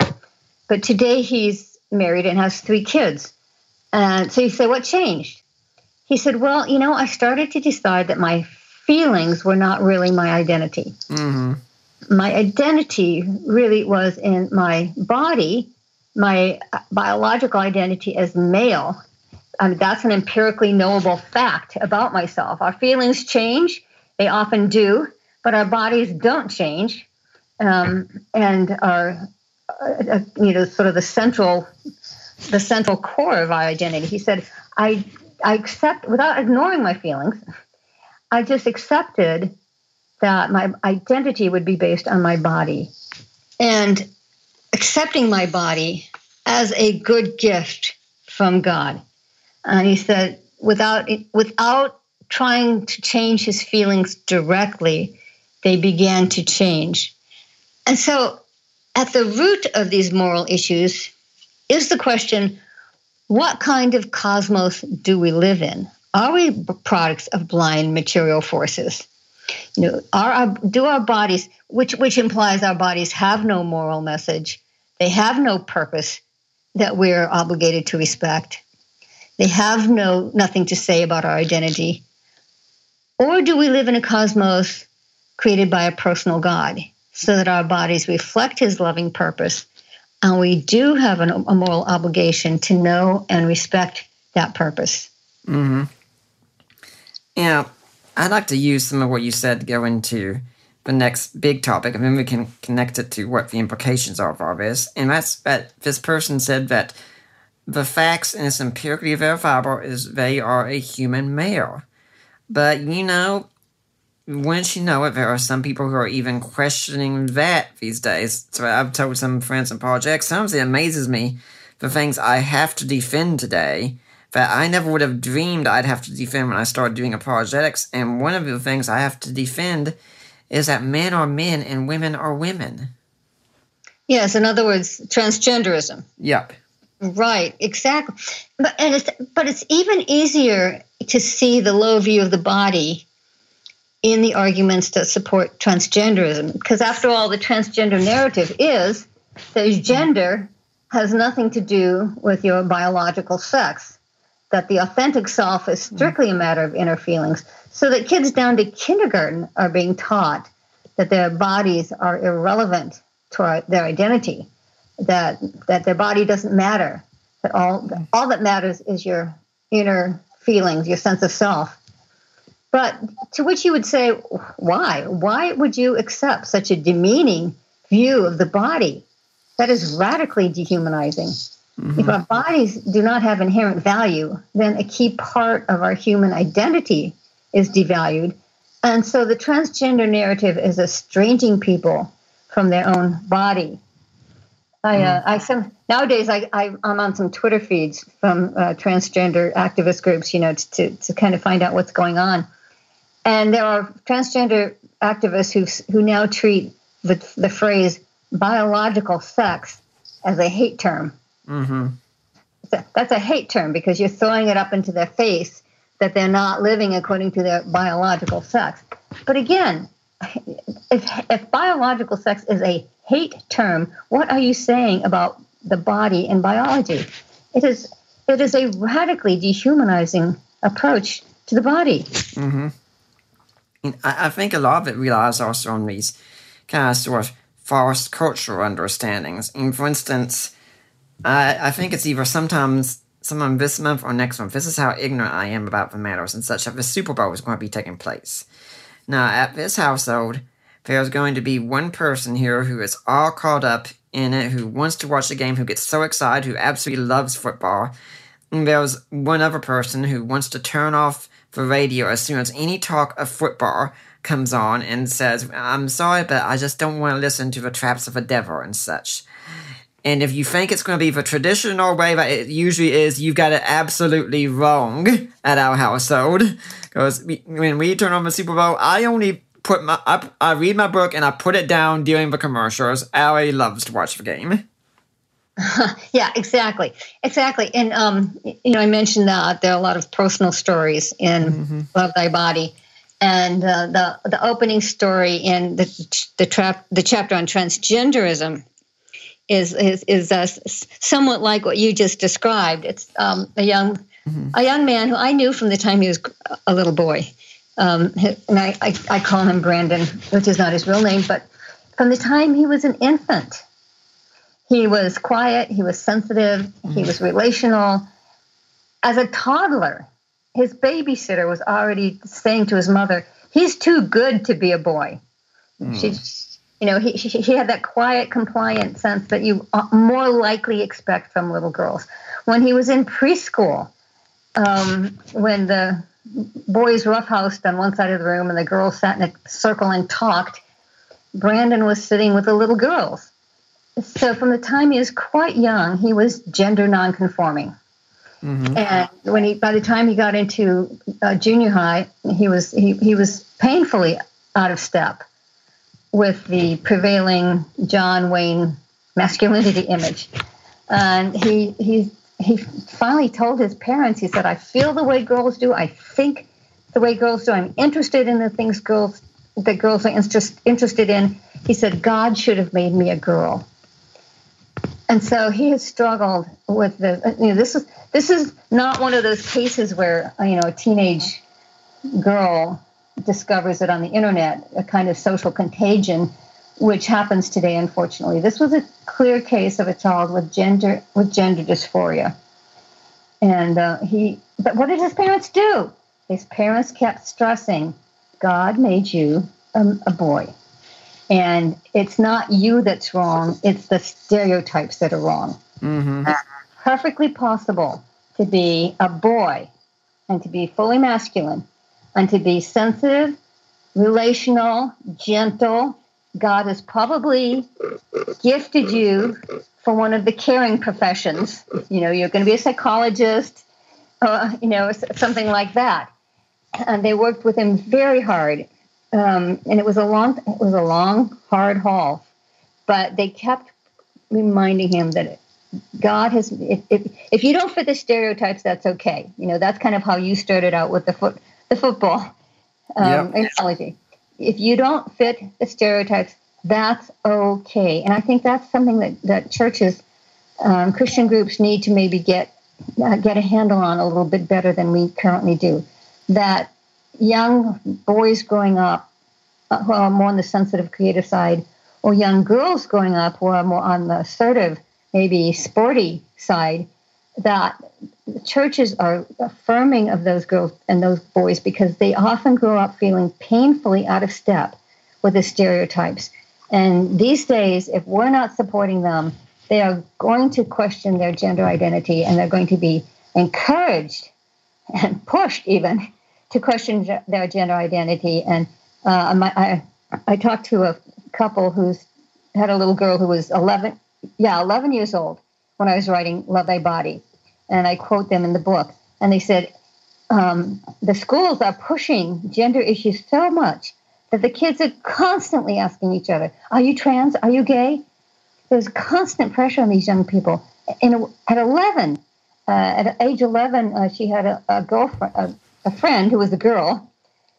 But today he's married and has three kids. And so you say, What changed? He said, Well, you know, I started to decide that my feelings were not really my identity. Mm-hmm. My identity really was in my body, my biological identity as male. I mean, that's an empirically knowable fact about myself. Our feelings change, they often do, but our bodies don't change. Um, and are, uh, uh, you know, sort of the central, the central core of our identity. He said, I, I accept, without ignoring my feelings, I just accepted that my identity would be based on my body. And accepting my body as a good gift from God. And he said, without without trying to change his feelings directly, they began to change. And so, at the root of these moral issues is the question what kind of cosmos do we live in? Are we products of blind material forces? You know, are our, do our bodies, which which implies our bodies have no moral message, they have no purpose that we're obligated to respect. They have no nothing to say about our identity. Or do we live in a cosmos created by a personal God so that our bodies reflect his loving purpose and we do have an, a moral obligation to know and respect that purpose. Mm-hmm. Yeah, I'd like to use some of what you said to go into the next big topic, and then we can connect it to what the implications are of all this. And that's that this person said that the facts, and it's empirically verifiable, is they are a human male. But you know, once you know it, there are some people who are even questioning that these days. So I've told some friends and projects, sometimes it amazes me the things I have to defend today that I never would have dreamed I'd have to defend when I started doing apologetics. And one of the things I have to defend is that men are men and women are women. Yes, in other words, transgenderism. Yep. Right, exactly. But and it's but it's even easier to see the low view of the body in the arguments that support transgenderism. Because after all the transgender narrative is that mm-hmm. gender has nothing to do with your biological sex that the authentic self is mm-hmm. strictly a matter of inner feelings, so that kids down to kindergarten are being taught that their bodies are irrelevant to our, their identity, that that their body doesn't matter, that all mm-hmm. all that matters is your inner feelings, your sense of self. But to which you would say, why? Why would you accept such a demeaning view of the body? That is radically dehumanizing. Mm-hmm. If our bodies do not have inherent value, then a key part of our human identity is devalued. And so the transgender narrative is estranging people from their own body. I, uh, I some nowadays I, I am on some Twitter feeds from uh, transgender activist groups, you know, to, to kind of find out what's going on. And there are transgender activists who who now treat the the phrase biological sex as a hate term. Mm-hmm. That's a hate term because you're throwing it up into their face that they're not living according to their biological sex. But again, if, if biological sex is a hate term, what are you saying about the body and biology? It is it is a radically dehumanizing approach to the body. Mm-hmm. I, think a lot of it relies also on these kind of sort of false cultural understandings. And for instance, I, I think it's either sometimes sometime this month or next month. This is how ignorant I am about the matters and such. That the Super Bowl is going to be taking place. Now, at this household, there's going to be one person here who is all caught up in it, who wants to watch the game, who gets so excited, who absolutely loves football. And there's one other person who wants to turn off the radio as soon as any talk of football comes on and says, I'm sorry, but I just don't want to listen to the traps of a devil and such. And if you think it's going to be the traditional way that it usually is, you've got it absolutely wrong at our household. Because when we turn on the Super Bowl, I only put my I, I read my book and I put it down during the commercials. Allie loves to watch the game. yeah, exactly, exactly. And um, you know, I mentioned that there are a lot of personal stories in mm-hmm. Love Thy Body, and uh, the the opening story in the the trap the chapter on transgenderism is is is uh, somewhat like what you just described. It's um, a young mm-hmm. a young man who I knew from the time he was a little boy, um, and I, I I call him Brandon, which is not his real name, but from the time he was an infant he was quiet, he was sensitive, mm-hmm. he was relational. As a toddler, his babysitter was already saying to his mother, He's too good to be a boy. Mm. She, you know, he, he, he had that quiet, compliant sense that you more likely expect from little girls. When he was in preschool, um, when the boys roughhoused on one side of the room and the girls sat in a circle and talked, Brandon was sitting with the little girls so from the time he was quite young, he was gender nonconforming. Mm-hmm. And when he, by the time he got into uh, junior high, he was he, he was painfully out of step with the prevailing John Wayne masculinity image. And he he he finally told his parents. He said, "I feel the way girls do. I think the way girls do. I'm interested in the things girls that girls are interest, interested in." He said, "God should have made me a girl." And so he has struggled with the you know this is this is not one of those cases where you know a teenage girl discovers it on the internet a kind of social contagion which happens today unfortunately. This was a clear case of a child with gender with gender dysphoria. And uh, he but what did his parents do? His parents kept stressing god made you a, a boy and it's not you that's wrong, it's the stereotypes that are wrong. Mm-hmm. perfectly possible to be a boy and to be fully masculine and to be sensitive, relational, gentle. God has probably gifted you for one of the caring professions. You know, you're going to be a psychologist, uh, you know, something like that. And they worked with him very hard um, and it was a long it was a long hard haul. But they kept reminding him that god has if, if, if you don't fit the stereotypes that's okay. You know that's kind of how you started out with the foot the football um, yep. analogy. If you don't fit the stereotypes that's okay. And i think that's something that that churches um, christian groups need to maybe get uh, get a handle on a little bit better than we currently do. That young boys growing up uh, who are more on the sensitive, creative side, or young girls growing up who are more on the assertive, maybe sporty side, that churches are affirming of those girls and those boys because they often grow up feeling painfully out of step with the stereotypes. And these days, if we're not supporting them, they are going to question their gender identity and they're going to be encouraged and pushed even to question their gender identity. And uh, I, I talked to a couple who's had a little girl who was 11, yeah, 11 years old when I was writing Love Thy Body. And I quote them in the book. And they said, um, the schools are pushing gender issues so much that the kids are constantly asking each other, Are you trans? Are you gay? There's constant pressure on these young people. And at 11, uh, at age 11, uh, she had a, a girlfriend, a, a friend who was a girl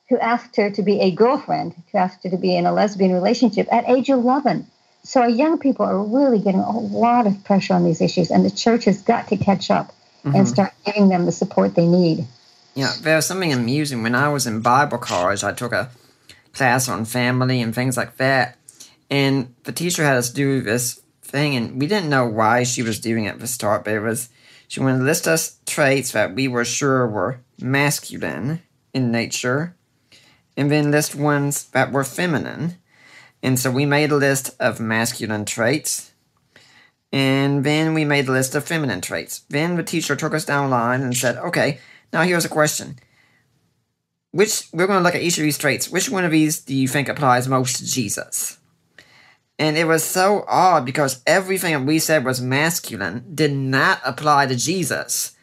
who asked her to be a girlfriend, who asked her to be in a lesbian relationship at age 11. So our young people are really getting a lot of pressure on these issues, and the church has got to catch up mm-hmm. and start giving them the support they need. Yeah, there was something amusing. When I was in Bible college, I took a class on family and things like that, and the teacher had us do this thing, and we didn't know why she was doing it at the start, but it was she wanted to list us traits that we were sure were masculine in nature, and then list ones that were feminine. And so we made a list of masculine traits, and then we made a list of feminine traits. Then the teacher took us down a line and said, okay, now here's a question. which we're going to look at each of these traits. Which one of these do you think applies most to Jesus? And it was so odd because everything we said was masculine did not apply to Jesus.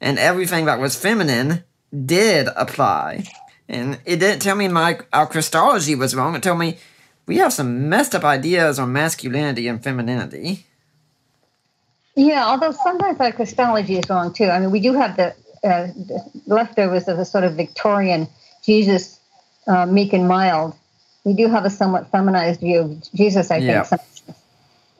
And everything that was feminine did apply. And it didn't tell me my our Christology was wrong. It told me we have some messed up ideas on masculinity and femininity. Yeah, although sometimes our Christology is wrong too. I mean, we do have the, uh, the leftovers of the sort of Victorian Jesus, uh, meek and mild, we do have a somewhat feminized view of Jesus, I think.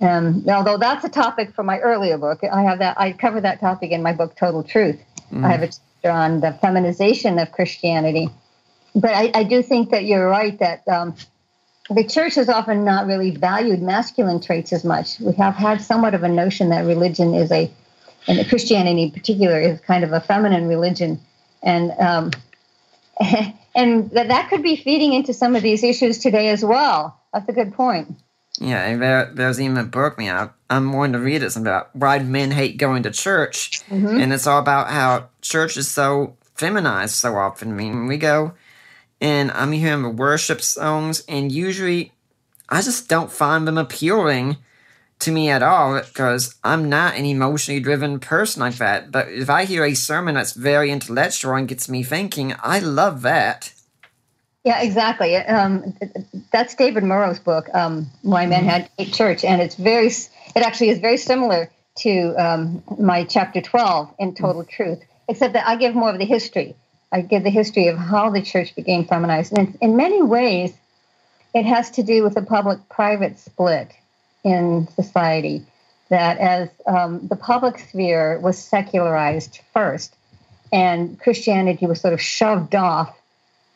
Um, although that's a topic for my earlier book, I have that. I cover that topic in my book, Total Truth. Mm. I have a chapter on the feminization of Christianity. But I, I do think that you're right that um, the church has often not really valued masculine traits as much. We have had somewhat of a notion that religion is a, and Christianity in particular, is kind of a feminine religion, and um, and that, that could be feeding into some of these issues today as well. That's a good point. Yeah, and there, there's even a book, me. I'm wanting to read it. It's about why men hate going to church, mm-hmm. and it's all about how church is so feminized so often. I mean, we go and I'm hearing the worship songs, and usually I just don't find them appealing to me at all because I'm not an emotionally driven person like that. But if I hear a sermon that's very intellectual and gets me thinking, I love that. Yeah, exactly. Um, that's David Murrow's book, um, Why Men mm-hmm. Had Hate Church, and it's very. It actually is very similar to um, my chapter twelve in Total mm-hmm. Truth, except that I give more of the history. I give the history of how the church became feminized, and in many ways, it has to do with the public-private split in society that as um, the public sphere was secularized first and Christianity was sort of shoved off,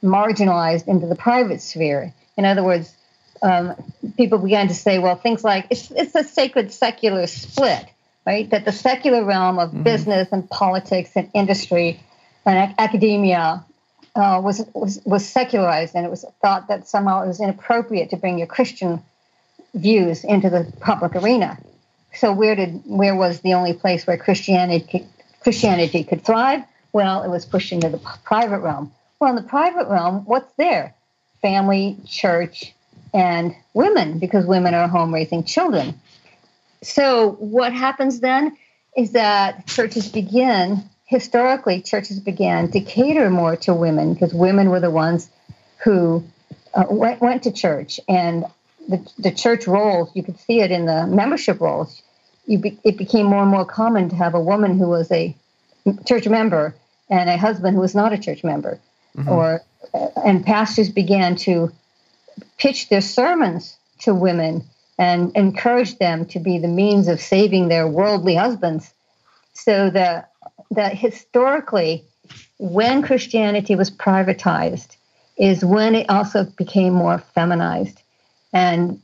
marginalized into the private sphere. In other words, um, people began to say, well, things like it's, it's a sacred secular split, right? That the secular realm of mm-hmm. business and politics and industry and academia uh, was, was, was secularized, and it was thought that somehow it was inappropriate to bring your Christian views into the public arena. So where did where was the only place where Christianity Christianity could thrive? Well, it was pushed into the private realm. Well, in the private realm, what's there? Family, church, and women, because women are home raising children. So what happens then is that churches begin historically churches began to cater more to women because women were the ones who uh, went, went to church and the, the church rolls, you could see it in the membership rolls. You be, it became more and more common to have a woman who was a church member and a husband who was not a church member, mm-hmm. or and pastors began to pitch their sermons to women and encourage them to be the means of saving their worldly husbands. So that that historically, when Christianity was privatized, is when it also became more feminized. And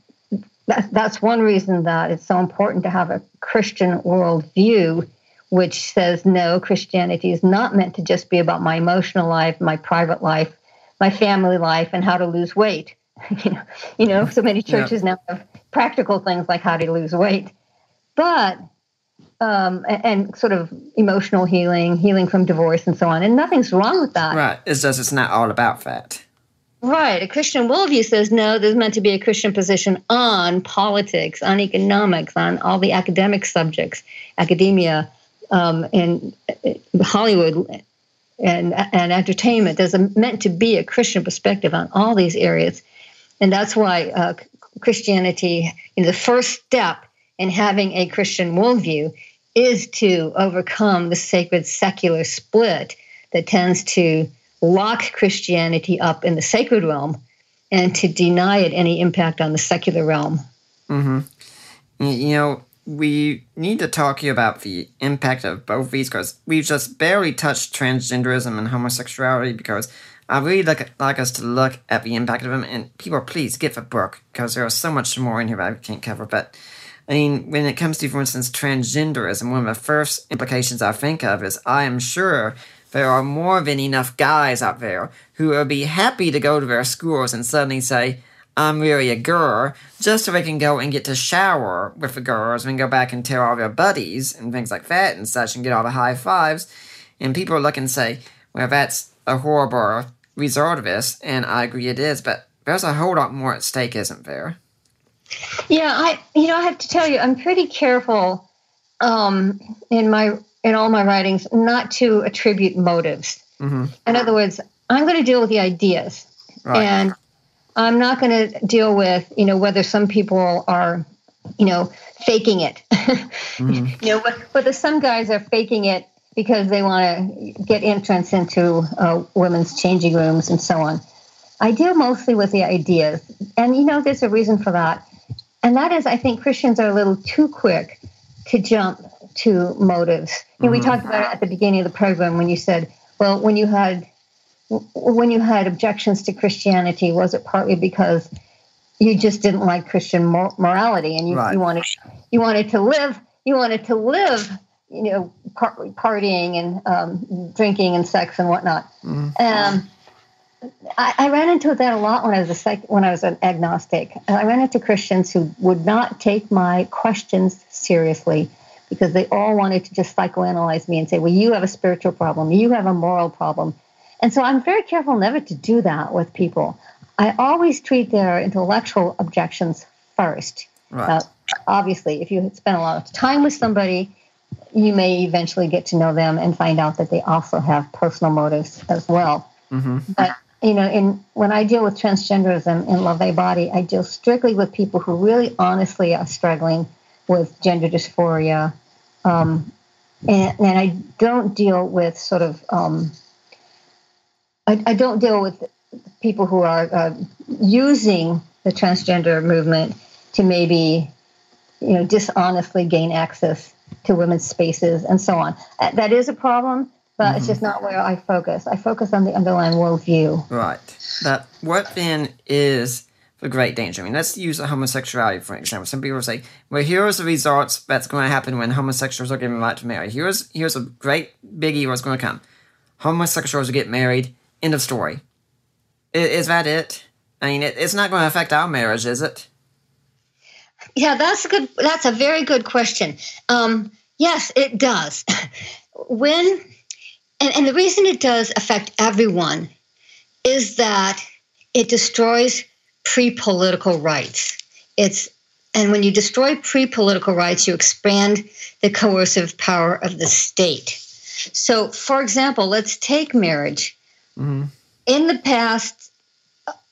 that, that's one reason that it's so important to have a Christian worldview, which says, no, Christianity is not meant to just be about my emotional life, my private life, my family life, and how to lose weight. you, know, you know, so many churches yeah. now have practical things like how to lose weight. But um, and, and, sort of emotional healing, healing from divorce, and so on. And nothing's wrong with that. Right. It's just it's not all about that. Right. A Christian worldview says no, there's meant to be a Christian position on politics, on economics, on all the academic subjects, academia, um, and uh, Hollywood and, and entertainment. There's a, meant to be a Christian perspective on all these areas. And that's why uh, Christianity, the first step in having a Christian worldview, is to overcome the sacred secular split that tends to lock Christianity up in the sacred realm and to deny it any impact on the secular realm. Mm-hmm. You know, we need to talk here about the impact of both these because we've just barely touched transgenderism and homosexuality because I really like, like us to look at the impact of them. And people, please get the book because there is so much more in here that I can't cover. But I mean, when it comes to, for instance, transgenderism, one of the first implications I think of is I am sure there are more than enough guys out there who will be happy to go to their schools and suddenly say, I'm really a girl, just so they can go and get to shower with the girls and go back and tell all their buddies and things like that and such and get all the high fives. And people look and say, well, that's a horrible result of this, and I agree it is, but there's a whole lot more at stake, isn't there? Yeah, I you know I have to tell you I'm pretty careful um, in my in all my writings not to attribute motives. Mm-hmm. In other words, I'm going to deal with the ideas, Right. and I'm not going to deal with you know whether some people are you know faking it. Mhm. You know, wh- whether some guys are faking it because they want to get entrance into uh, women's changing rooms and so on. I deal mostly with the ideas, and you know, there's a reason for that, and that is I think Christians are a little too quick to jump to motives. You know, we Mhm. talked about it at the beginning of the program when you said, well, when you had when you had objections to Christianity, was it partly because you just didn't like Christian mor- morality and you, Right. you wanted you wanted to live you wanted to live you know par- partying and um, drinking and sex and whatnot. Mhm. Um, I, I ran into that a lot when I was a psych, when I was an agnostic. I ran into Christians who would not take my questions seriously because they all wanted to just psychoanalyze me and say, "Well, you have a spiritual problem, you have a moral problem," and so I'm very careful never to do that with people. I always treat their intellectual objections first. Right. Uh, obviously, if you spend a lot of time with somebody, you may eventually get to know them and find out that they also have personal motives as well. Mm-hmm. But you know, in when I deal with transgenderism in Love Thy Body, I deal strictly with people who really honestly are struggling with gender dysphoria, um, and, and I don't deal with sort of um, I, I don't deal with people who are uh, using the transgender movement to maybe you know dishonestly gain access to women's spaces and so on. Uh, That is a problem, but it's just not where I focus. I focus on the underlying worldview. Right. But what then is the great danger? I mean, let's use homosexuality for example. Some people say, "Well, here's the results that's going to happen when homosexuals are given the right to marry. Here's here's a great biggie what's going to come: homosexuals will get married. End of story. I- Is, that it? I mean, it, it's not going to affect our marriage, is it? Yeah, that's a good. That's a very good question. Um, yes, it does. when and, and the reason it does affect everyone is that it destroys pre-political rights. It's and when you destroy pre-political rights, you expand the coercive power of the state. So, for example, let's take marriage. Hmm In the past,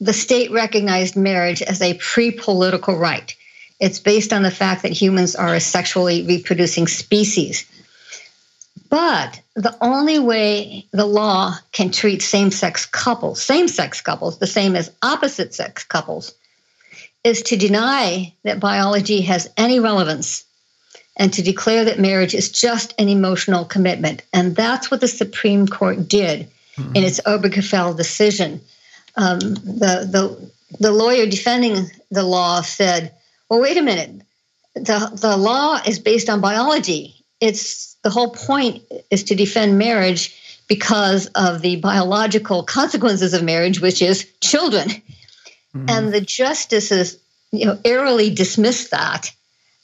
the state recognized marriage as a pre-political right. It's based on the fact that humans are a sexually reproducing species. But the only way the law can treat same sex couples, same sex couples, the same as opposite sex couples, is to deny that biology has any relevance and to declare that marriage is just an emotional commitment. And that's what the Supreme Court did in its Obergefell decision. Um, the, the, the lawyer defending the law said, well, wait a minute. The, the law is based on biology. It's the whole point is to defend marriage because of the biological consequences of marriage, which is children. And the justices, you know, airily dismissed that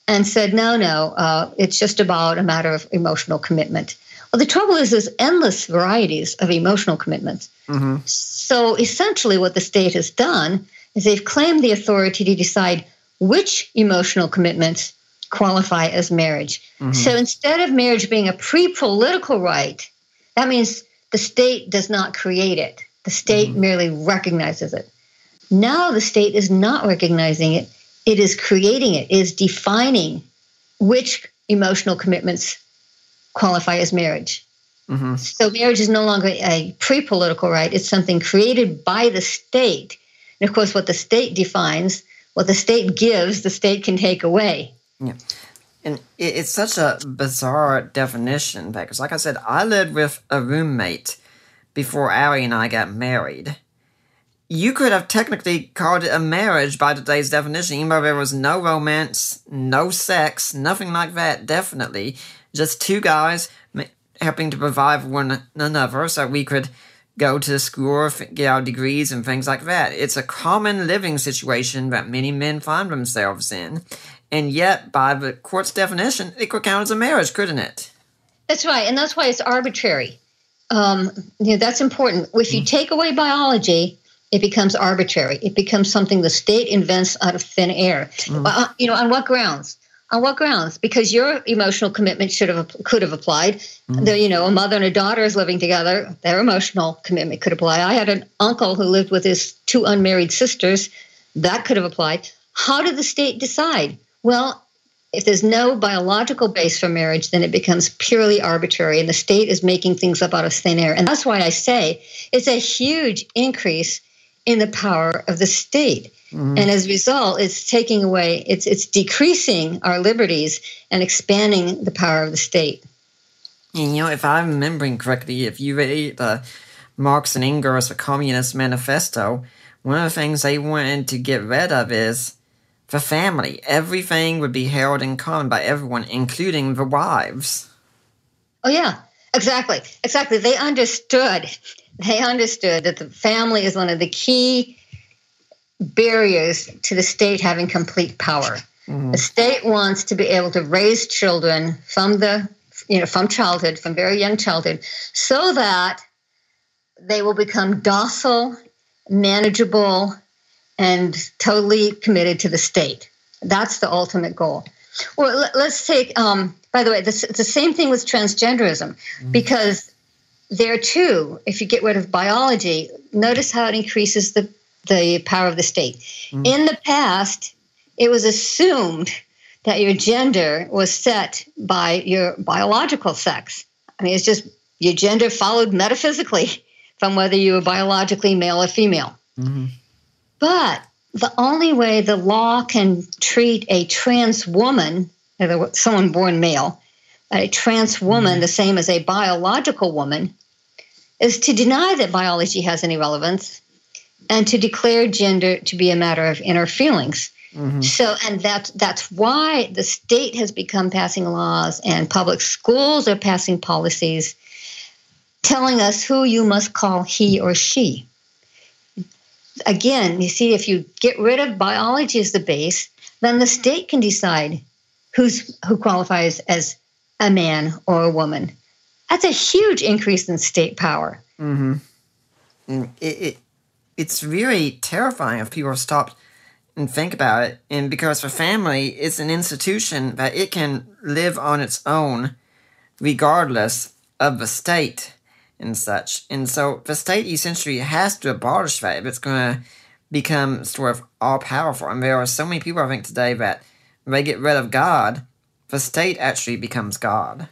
and said, no, no, uh, it's just about a matter of emotional commitment. Well, the trouble is, there's endless varieties of emotional commitments. hmm So essentially, what the state has done is they've claimed the authority to decide which emotional commitments qualify as marriage. So instead of marriage being a pre political right, that means the state does not create it, the state merely recognizes it. Now the state is not recognizing it, it is creating it, it is defining which emotional commitments qualify as marriage. hmm So marriage is no longer a pre-political right; it's something created by the state. And of course, what the state defines, what the state gives, the state can take away. Yeah. And it's such a bizarre definition because, like I said, I lived with a roommate before Ari and I got married. You could have technically called it a marriage by today's definition, even though there was no romance, no sex, nothing like that, definitely. Just two guys helping to provide for one another so we could go to school, get our degrees, and things like that. It's a common living situation that many men find themselves in. And yet, by the court's definition, it could count as a marriage, couldn't it? That's right, and that's why it's arbitrary. um, you know, that's important. If you take away biology, it becomes arbitrary. It becomes something the state invents out of thin air. Mm. Uh, you know, on what grounds? On what grounds? Because your emotional commitment should have could have applied. Mm. The, you know, a mother and a daughter is living together. Their emotional commitment could apply. I had an uncle who lived with his two unmarried sisters. That could have applied. How did the state decide? Well, if there's no biological base for marriage, then it becomes purely arbitrary, and the state is making things up out of thin air. And that's why I say it's a huge increase in the power of the state. Mm-hmm. And as a result, it's taking away, it's it's decreasing our liberties and expanding the power of the state. And you know, if I'm remembering correctly, if you read the Marx and Engels' The Communist Manifesto, one of the things they wanted to get rid of is the family. Everything would be held in common by everyone, including the wives. Oh yeah, exactly, exactly. They understood. They understood that the family is one of the key barriers to the state having complete power. The state wants to be able to raise children from the you know from childhood, from very young childhood, so that they will become docile, manageable, and totally committed to the state. That's the ultimate goal. Well, let- let's take. Um, by the way, this, it's the same thing with transgenderism because there too, if you get rid of biology, notice how it increases the the power of the state. Mm. In the past, it was assumed that your gender was set by your biological sex. I mean, it's just your gender followed metaphysically from whether you were biologically male or female. Mm-hmm. But the only way the law can treat a trans woman, in other words, someone born male, a trans woman mm. the same as a biological woman, is to deny that biology has any relevance and to declare gender to be a matter of inner feelings. Mm-hmm. So, and that's that's why the state has become passing laws, and public schools are passing policies telling us who you must call he or she. Again, you see, if you get rid of biology as the base, then the state can decide who's who qualifies as a man or a woman. That's a huge increase in state power. And it, it it's really terrifying if people stop and think about it. And because the family is an institution that it can live on its own, regardless of the state and such. And so the state essentially has to abolish that if it's going to become sort of all powerful. And there are so many people I think today that they get rid of God, the state actually becomes God.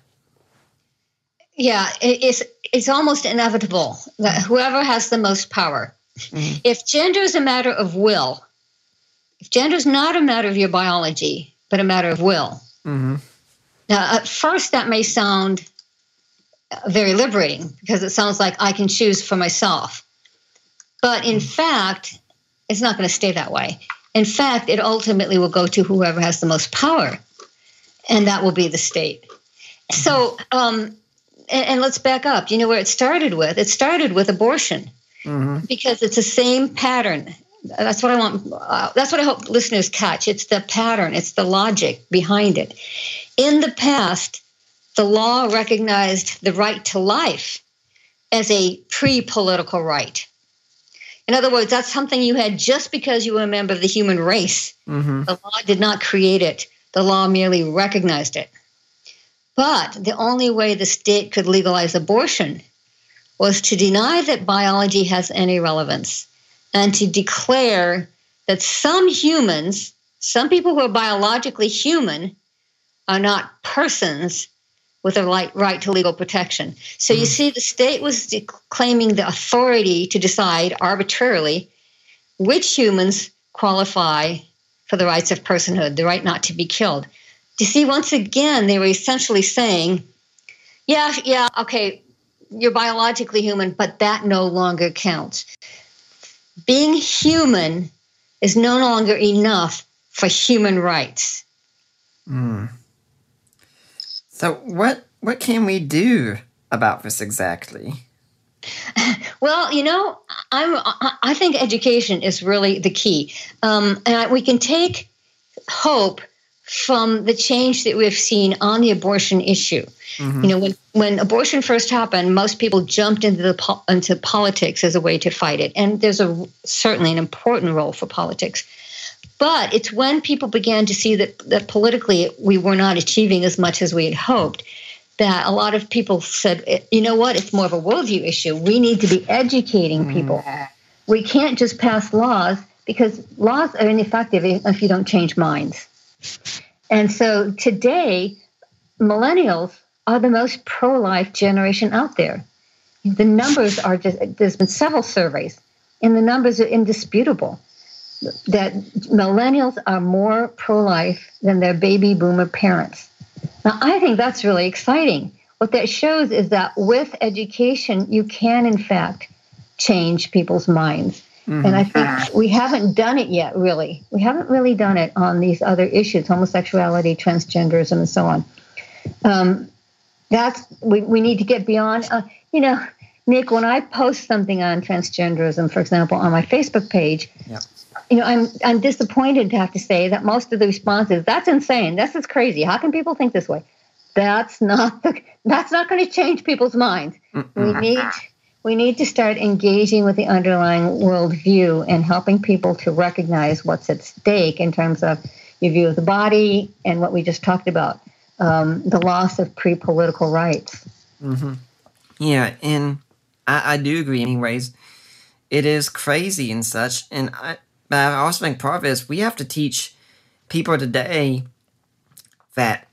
Yeah, it's it's almost inevitable that whoever has the most power. If gender is a matter of will, if gender is not a matter of your biology, but a matter of will. Mm-hmm. Now, at first, that may sound very liberating because it sounds like I can choose for myself. But in fact, it's not going to stay that way. In fact, it ultimately will go to whoever has the most power, and that will be the state. So, um, and, and let's back up. You know where it started with? It started with abortion Mm-hmm. because it's the same pattern. That's what I want. Uh, that's what I hope listeners catch. It's the pattern. It's the logic behind it. In the past, the law recognized the right to life as a pre-political right. In other words, that's something you had just because you were a member of the human race. Mm-hmm. The law did not create it. The law merely recognized it. But the only way the state could legalize abortion was to deny that biology has any relevance and to declare that some humans, some people who are biologically human, are not persons with a right, right to legal protection. So you mm-hmm. see, the state was de- claiming the authority to decide arbitrarily which humans qualify for the rights of personhood, the right not to be killed. You see, once again, they were essentially saying, yeah, yeah, okay, you're biologically human, but that no longer counts. Being human is no longer enough for human rights. So what what can we do about this exactly? Well, you know, I'm, I I think education is really the key. Um, and we can take hope from the change that we've seen on the abortion issue. Mm-hmm. You know, when, when abortion first happened, most people jumped into the into politics as a way to fight it, and there's a certainly an important role for politics. But it's when people began to see that that politically we were not achieving as much as we had hoped that a lot of people said, you know what, it's more of a worldview issue. We need to be educating mm-hmm. people. We can't just pass laws because laws are ineffective if you don't change minds. And so today, millennials are the most pro life generation out there. The numbers are just, there's been several surveys, and the numbers are indisputable that millennials are more pro life than their baby boomer parents. Now, I think that's really exciting. What that shows is that with education, you can, in fact, change people's minds. Mm-hmm. And I think we haven't done it yet, really. We haven't really done it on these other issues homosexuality, transgenderism, and so on. Um, that's we, we need to get beyond. Uh, you know, Nick, when I post something on transgenderism, for example, on my Facebook page, yep. you know, I'm I'm disappointed to have to say that most of the responses, that's insane. This is crazy. How can people think this way? That's not the that's not going to change people's minds. Mm-hmm. We need we need to start engaging with the underlying worldview and helping people to recognize what's at stake in terms of your view of the body and what we just talked about um, the loss of pre political rights. Mm-hmm. Yeah, and I, I, do agree, anyways. It is crazy and such. And I, but I also think part of it is we have to teach people today that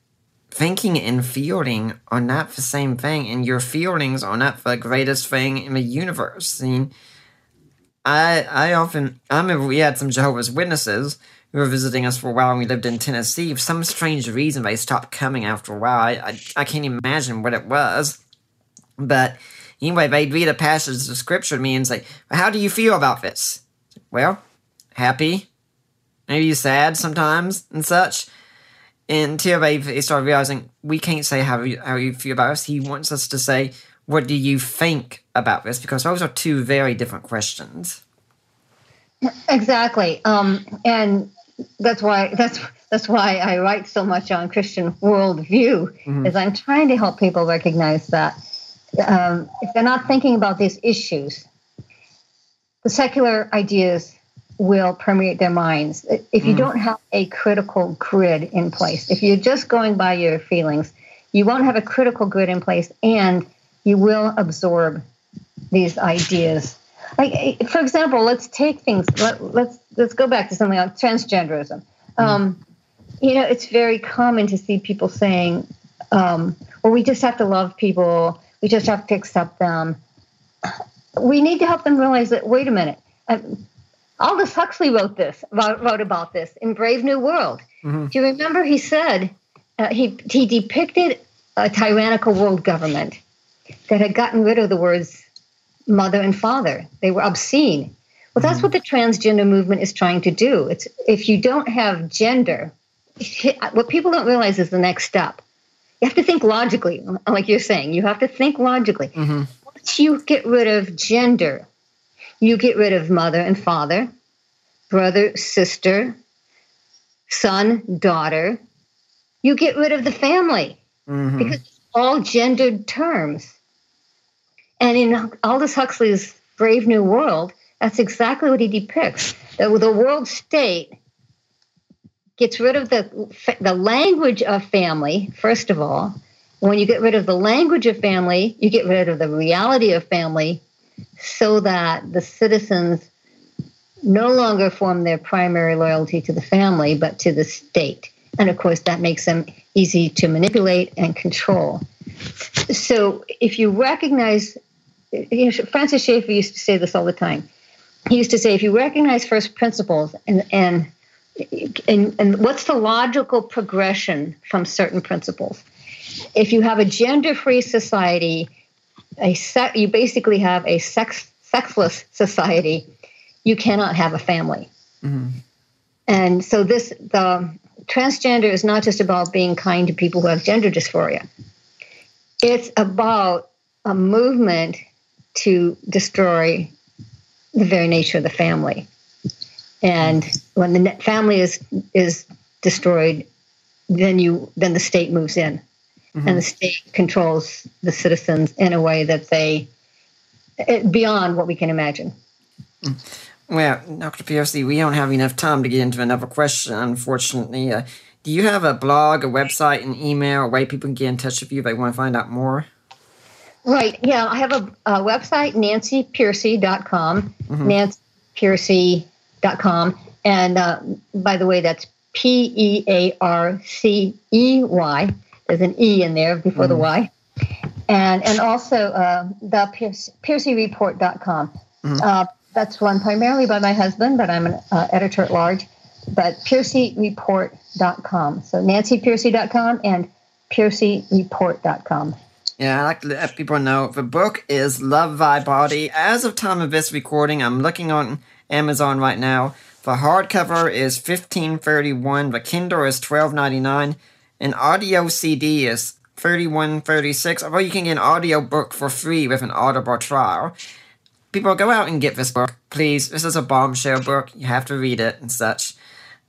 thinking and feeling are not the same thing, and your feelings are not the greatest thing in the universe. I I I often I remember we had some Jehovah's Witnesses who were visiting us for a while and we lived in Tennessee. For some strange reason, they stopped coming after a while. I I, I can't imagine what it was, but anyway, they'd read a passage of scripture to me and say, "How do you feel about this?" Well, happy, maybe sad sometimes and such until they start realizing we can't say how you, how you feel about us. He wants us to say, what do you think about this? Because those are two very different questions. Exactly, um, and that's why that's that's why I write so much on Christian worldview. Mm-hmm. Is I'm trying to help people recognize that um, if they're not thinking about these issues, the secular ideas will permeate their minds. If you mm. don't have a critical grid in place, if you're just going by your feelings, you won't have a critical grid in place and you will absorb these ideas. Like, eh, for example, let's take things, let, us let's, let's go back to something like transgenderism. Mm. Um, you know, it's very common to see people saying, um, well, we just have to love people, we just have to accept them. We need to help them realize that, wait a minute, um, Aldous Huxley wrote this, wrote about this in Brave New World. Mm-hmm. Do you remember he said uh, he he depicted a tyrannical world government that had gotten rid of the words mother and father. They were obscene. Well, that's mm-hmm. what the transgender movement is trying to do. It's if you don't have gender, what people don't realize is the next step. You have to think logically, like you're saying. You have to think logically. Mm-hmm. Once you get rid of gender, you get rid of mother and father, brother, sister, son, daughter. You get rid of the family mm-hmm. because all gendered terms. And in Aldous Huxley's Brave New World, that's exactly what he depicts. The, the world state gets rid of the, the language of family, first of all. When you get rid of the language of family, you get rid of the reality of family, so that the citizens no longer form their primary loyalty to the family, but to the state. And of course, that makes them easy to manipulate and control. So if you recognize, you know, Francis Schaeffer used to say this all the time. He used to say, if you recognize first principles and, and and, and what's the logical progression from certain principles? If you have a gender free society, a se- you basically have a sex sexless society. You cannot have a family. Mm-hmm. And so this the transgender is not just about being kind to people who have gender dysphoria. It's about a movement to destroy the very nature of the family. And when the family is is destroyed, then you then the state moves in, and the state controls the citizens in a way that they eh, beyond what we can imagine. Well, Dr. Pearcey, we don't have enough time to get into another question, unfortunately. Uh, do you have a blog, a website, an email, a way people can get in touch with you if they want to find out more? Right. Yeah, I have a, a website, nancypearcey.com, nancypearcey.com. And uh, by the way, that's P E A R C E Y. There's an E in there before the Y. And and also uh, the Pierce, PearceyReport.com. Uh, that's run primarily by my husband, but I'm an uh, editor at large. But PearceyReport.com. So nancypearcey.com and PearceyReport.com. Yeah, I like to let people know the book is Love Thy Body. As of time of this recording, I'm looking on Amazon right now. The hardcover is fifteen thirty one. The Kindle is twelve ninety nine. An audio CD is thirty one thirty six. Although you can get an audio book for free with an Audible trial. People go out and get this book, please. This is a bombshell book. You have to read it and such.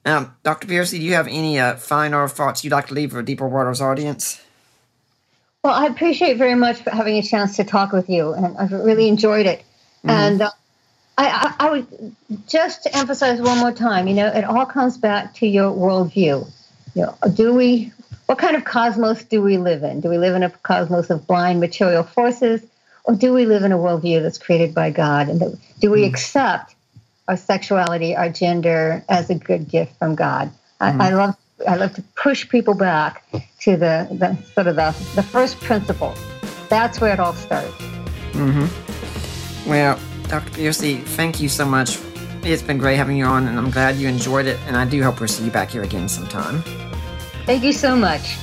Um, Dr. Pearcey, do you have any uh, final thoughts you'd like to leave for Deeper Waters audience? Well, I appreciate very much for having a chance to talk with you, and I've really enjoyed it. And uh, I, I, I would just to emphasize one more time. You know, it all comes back to your worldview. You know, do we? What kind of cosmos do we live in? Do we live in a cosmos of blind material forces, or do we live in a worldview that's created by God? And that- do we hmm. accept our sexuality, our gender as a good gift from God? I, hmm. I love I love to push people back to the, the sort of the, the first principle. That's where it all starts. Mm-hmm. Well, Dr. Pearcey, thank you so much. It's been great having you on, and I'm glad you enjoyed it, and I do hope we'll see you back here again sometime. Thank you so much.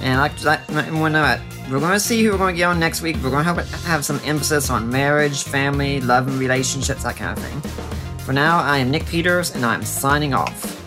And like let everyone know that we're going to see who we're going to get on next week. We're going to have, have some emphasis on marriage, family, love, and relationships, that kind of thing. For now, I am Nick Peters, and I'm signing off.